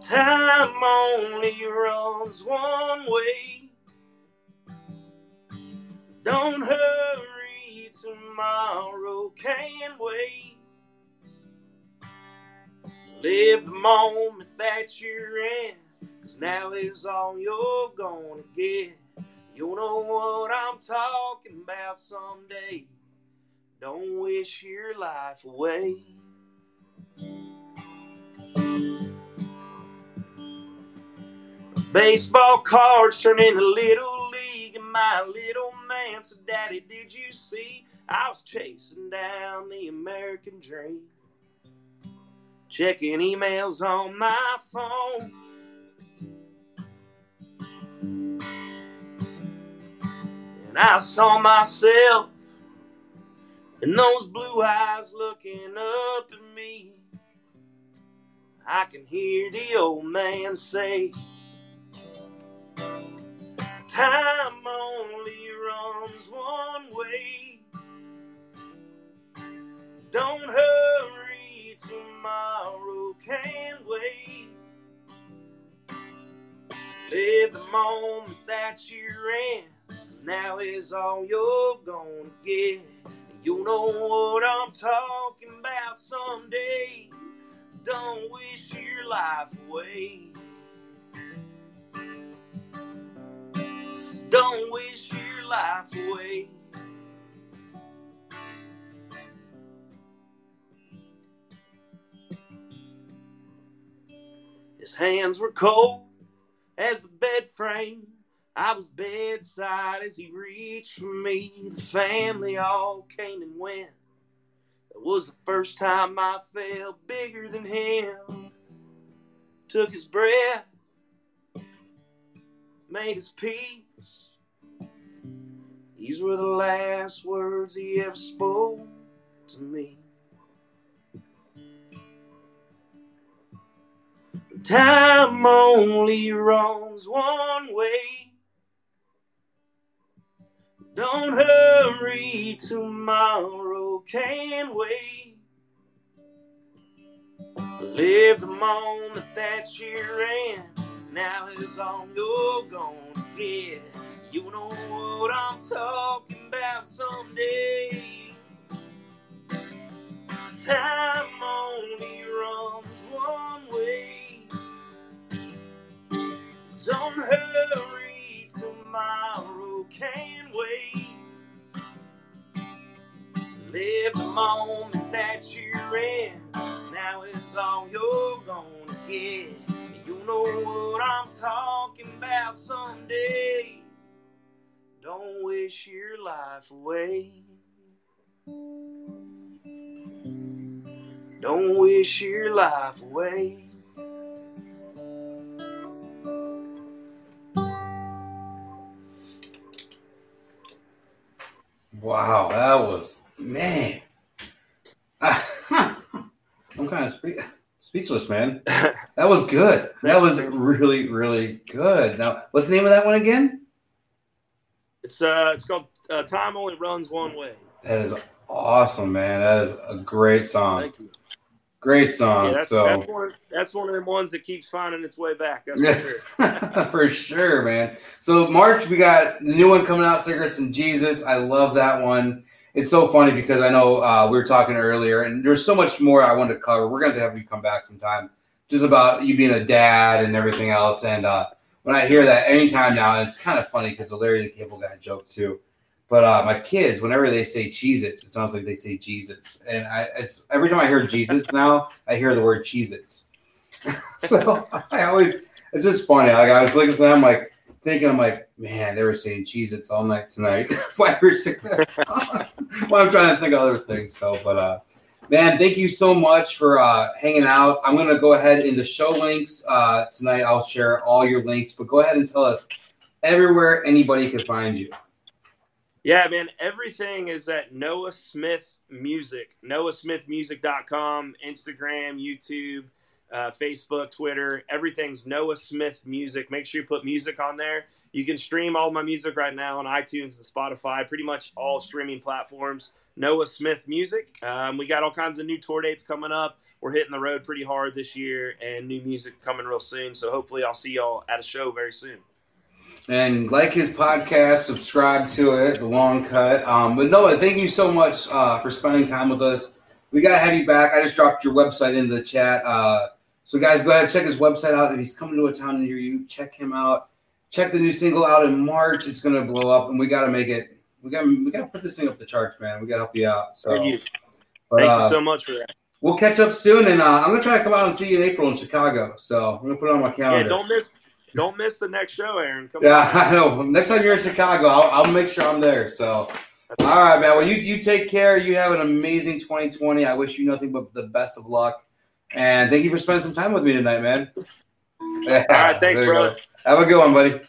Time only runs one way. Don't hurry, tomorrow can't wait. Live the moment that you're in, cause now is all you're gonna get. You know what I'm talking about someday. Don't wish your life away. Baseball cards turn into little league, and my little man said, Daddy, did you see? I was chasing down the American dream, checking emails on my phone. And I saw myself in those blue eyes looking up at me. I can hear the old man say, Time only runs one way. Don't hurry, tomorrow can't wait. Live the moment that you're in, cause now is all you're gonna get. You know what I'm talking about someday. Don't wish your life away. Don't wish your life away. His hands were cold as the bed frame. I was bedside as he reached for me. The family all came and went. It was the first time I felt bigger than him. Took his breath, made his peace. These were the last words he ever spoke to me. Time only runs one way. Don't hurry, tomorrow can't wait. Live the moment that you're in, now is all you're gonna get. You know what I'm talking about someday. Time only runs one Don't hurry, tomorrow can't wait. Live the moment that you're in. Now it's all you're gonna get. You know what I'm talking about someday. Don't wish your life away. Don't wish your life away. Wow, that was man. I'm kind of spe- speechless, man. That was good. That was really, really good. Now, what's the name of that one again? It's uh, it's called uh, "Time Only Runs One Way." That is awesome, man. That is a great song. Thank you. Great song. Yeah, that's, so that's one. That's one of them ones that keeps finding its way back. That's for sure. for sure, man. So March, we got the new one coming out, Cigarettes and Jesus. I love that one. It's so funny because I know uh, we were talking earlier, and there's so much more I wanted to cover. We're going to have you come back sometime, just about you being a dad and everything else. And uh, when I hear that anytime now, and it's kind of funny because the Larry the Cable Guy joke too. But uh, my kids, whenever they say Cheez-Its, it sounds like they say Jesus. And I, it's every time I hear Jesus now, I hear the word Cheez-Its. so I always, it's just funny. Like I was looking at them, I'm like thinking, I'm like, man, they were saying Cheez-Its all night tonight. Why we're singing that song? well, I'm trying to think of other things. So, but uh, man, thank you so much for uh, hanging out. I'm gonna go ahead in the show links uh, tonight. I'll share all your links, but go ahead and tell us everywhere anybody can find you. Yeah, man. Everything is at Noah Smith Music. NoahSmithMusic.com, Instagram, YouTube, uh, Facebook, Twitter. Everything's Noah Smith Music. Make sure you put music on there. You can stream all my music right now on iTunes and Spotify, pretty much all streaming platforms. Noah Smith Music. Um, we got all kinds of new tour dates coming up. We're hitting the road pretty hard this year, and new music coming real soon. So hopefully, I'll see y'all at a show very soon. And like his podcast, subscribe to it, The Long Cut. Um, but Noah, thank you so much uh, for spending time with us. We got to have you back. I just dropped your website into the chat. Uh, so, guys, go ahead and check his website out. If he's coming to a town near you, check him out. Check the new single out in March. It's going to blow up, and we got to make it. We got we got to put this thing up the charts, man. We got to help you out. So, Thank you. but, Thank uh, you so much for that. we'll catch up soon, and uh, I'm gonna try to come out and see you in April in Chicago. So I'm gonna put it on my calendar. Yeah, don't miss don't miss the next show, Aaron. Come Yeah, on. I know. Next time you're in Chicago, I'll, I'll make sure I'm there. So, all right, man. Well, you you take care. You have an amazing 2020. I wish you nothing but the best of luck. And thank you for spending some time with me tonight, man. All All right, thanks, brother. Have a good one, buddy.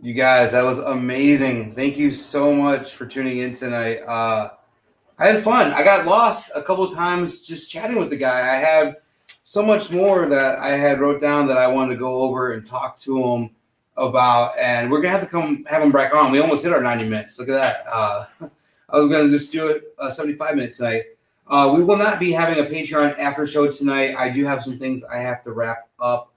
You guys, that was amazing. Thank you so much for tuning in tonight. Uh, I had fun. I got lost a couple times just chatting with the guy. I have so much more that I had wrote down that I wanted to go over and talk to him about, and we're gonna have to come have him back on. We almost hit our 90 minutes. Look at that. Uh, I was gonna just do it uh, 75 minutes tonight. Uh, we will not be having a Patreon after show tonight. I do have some things I have to wrap up.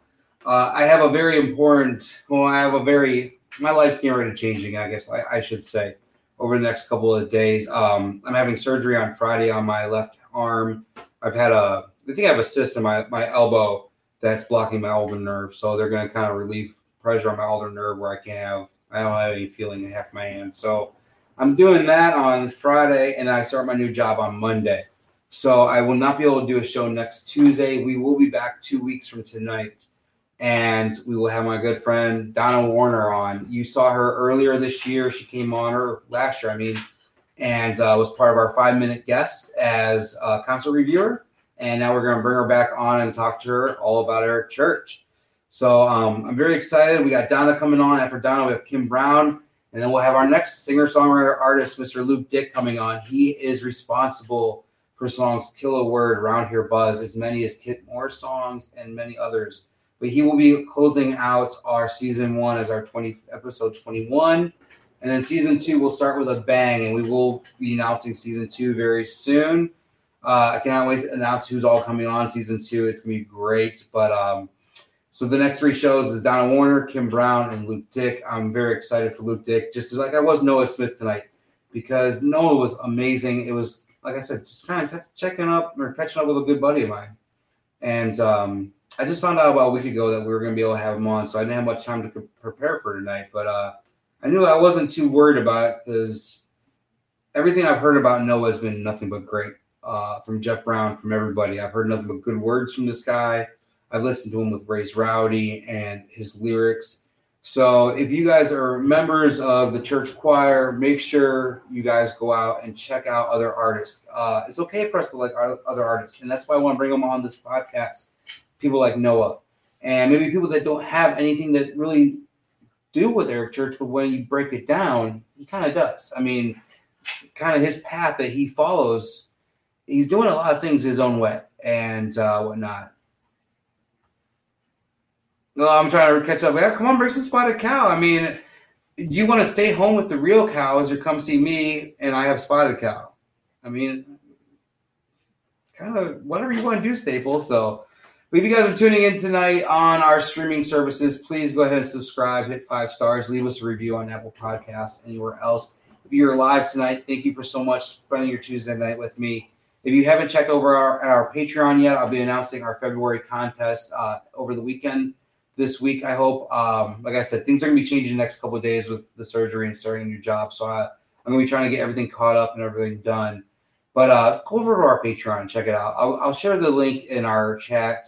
Uh, I have a very important. Well, I have a very. My life's getting ready to changing. I guess I, I should say over the next couple of days. Um, I'm having surgery on Friday on my left arm. I've had a. I think I have a cyst in my my elbow that's blocking my ulnar nerve. So they're going to kind of relieve pressure on my ulnar nerve where I can't have. I don't have any feeling in half my hand. So I'm doing that on Friday, and I start my new job on Monday. So I will not be able to do a show next Tuesday. We will be back two weeks from tonight, and we will have my good friend Donna Warner on. You saw her earlier this year. She came on or last year, I mean, and uh, was part of our five minute guest as a concert reviewer. And now we're going to bring her back on and talk to her all about her church. So um, I'm very excited. We got Donna coming on. After Donna, we have Kim Brown. And then we'll have our next singer songwriter artist, Mr. Luke Dick, coming on. He is responsible for songs Kill a Word, Round Here Buzz, as many as Kip Moore songs, and many others. But he will be closing out our season one as our 20 episode 21. And then season two will start with a bang, and we will be announcing season two very soon. Uh, I cannot wait to announce who's all coming on season two. It's gonna be great. But um, so the next three shows is Donna Warner, Kim Brown, and Luke Dick. I'm very excited for Luke Dick, just like I was Noah Smith tonight, because Noah was amazing. It was like I said, just kind of t- checking up or catching up with a good buddy of mine. And um, I just found out about a week ago that we were to be able to have him on, so I didn't have much time to pre- prepare for tonight. But uh, I knew I wasn't too worried about it because everything I've heard about Noah has been nothing but great. Uh, from Jeff Brown, from everybody, I've heard nothing but good words from this guy. I've listened to him with Ray's Rowdy and his lyrics. So if you guys are members of the church choir, make sure you guys go out and check out other artists. Uh, it's okay for us to like other artists, and that's why I want to bring them on this podcast. People like Noah, and maybe people that don't have anything that really do with Eric Church, but when you break it down, he kind of does. I mean, kind of his path that he follows, he's doing a lot of things his own way and uh, whatnot. Well, I'm trying to catch up. Yeah, come on, bring some spotted cow. I mean, you want to stay home with the real cows or come see me and I have spotted cow? I mean, kind of whatever you want to do, Staples. So, if you guys are tuning in tonight on our streaming services, please go ahead and subscribe, hit five stars, leave us a review on Apple Podcasts, anywhere else. If you're live tonight, thank you for so much spending your Tuesday night with me. If you haven't checked over our, our Patreon yet, I'll be announcing our February contest uh, over the weekend this week. I hope. Um, like I said, things are gonna be changing the next couple days with the surgery and starting a new job. So I, I'm gonna be trying to get everything caught up and everything done. But uh, go over to our Patreon check it out. I'll, I'll share the link in our chat.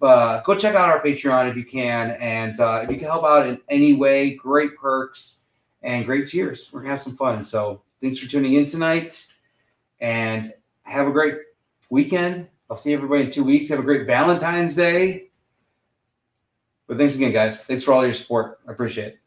But go check out our Patreon if you can, and uh, if you can help out in any way, great perks and great cheers. We're gonna have some fun. So thanks for tuning in tonight, and have a great weekend. I'll see everybody in two weeks. Have a great Valentine's Day. But thanks again, guys. Thanks for all your support. I appreciate it.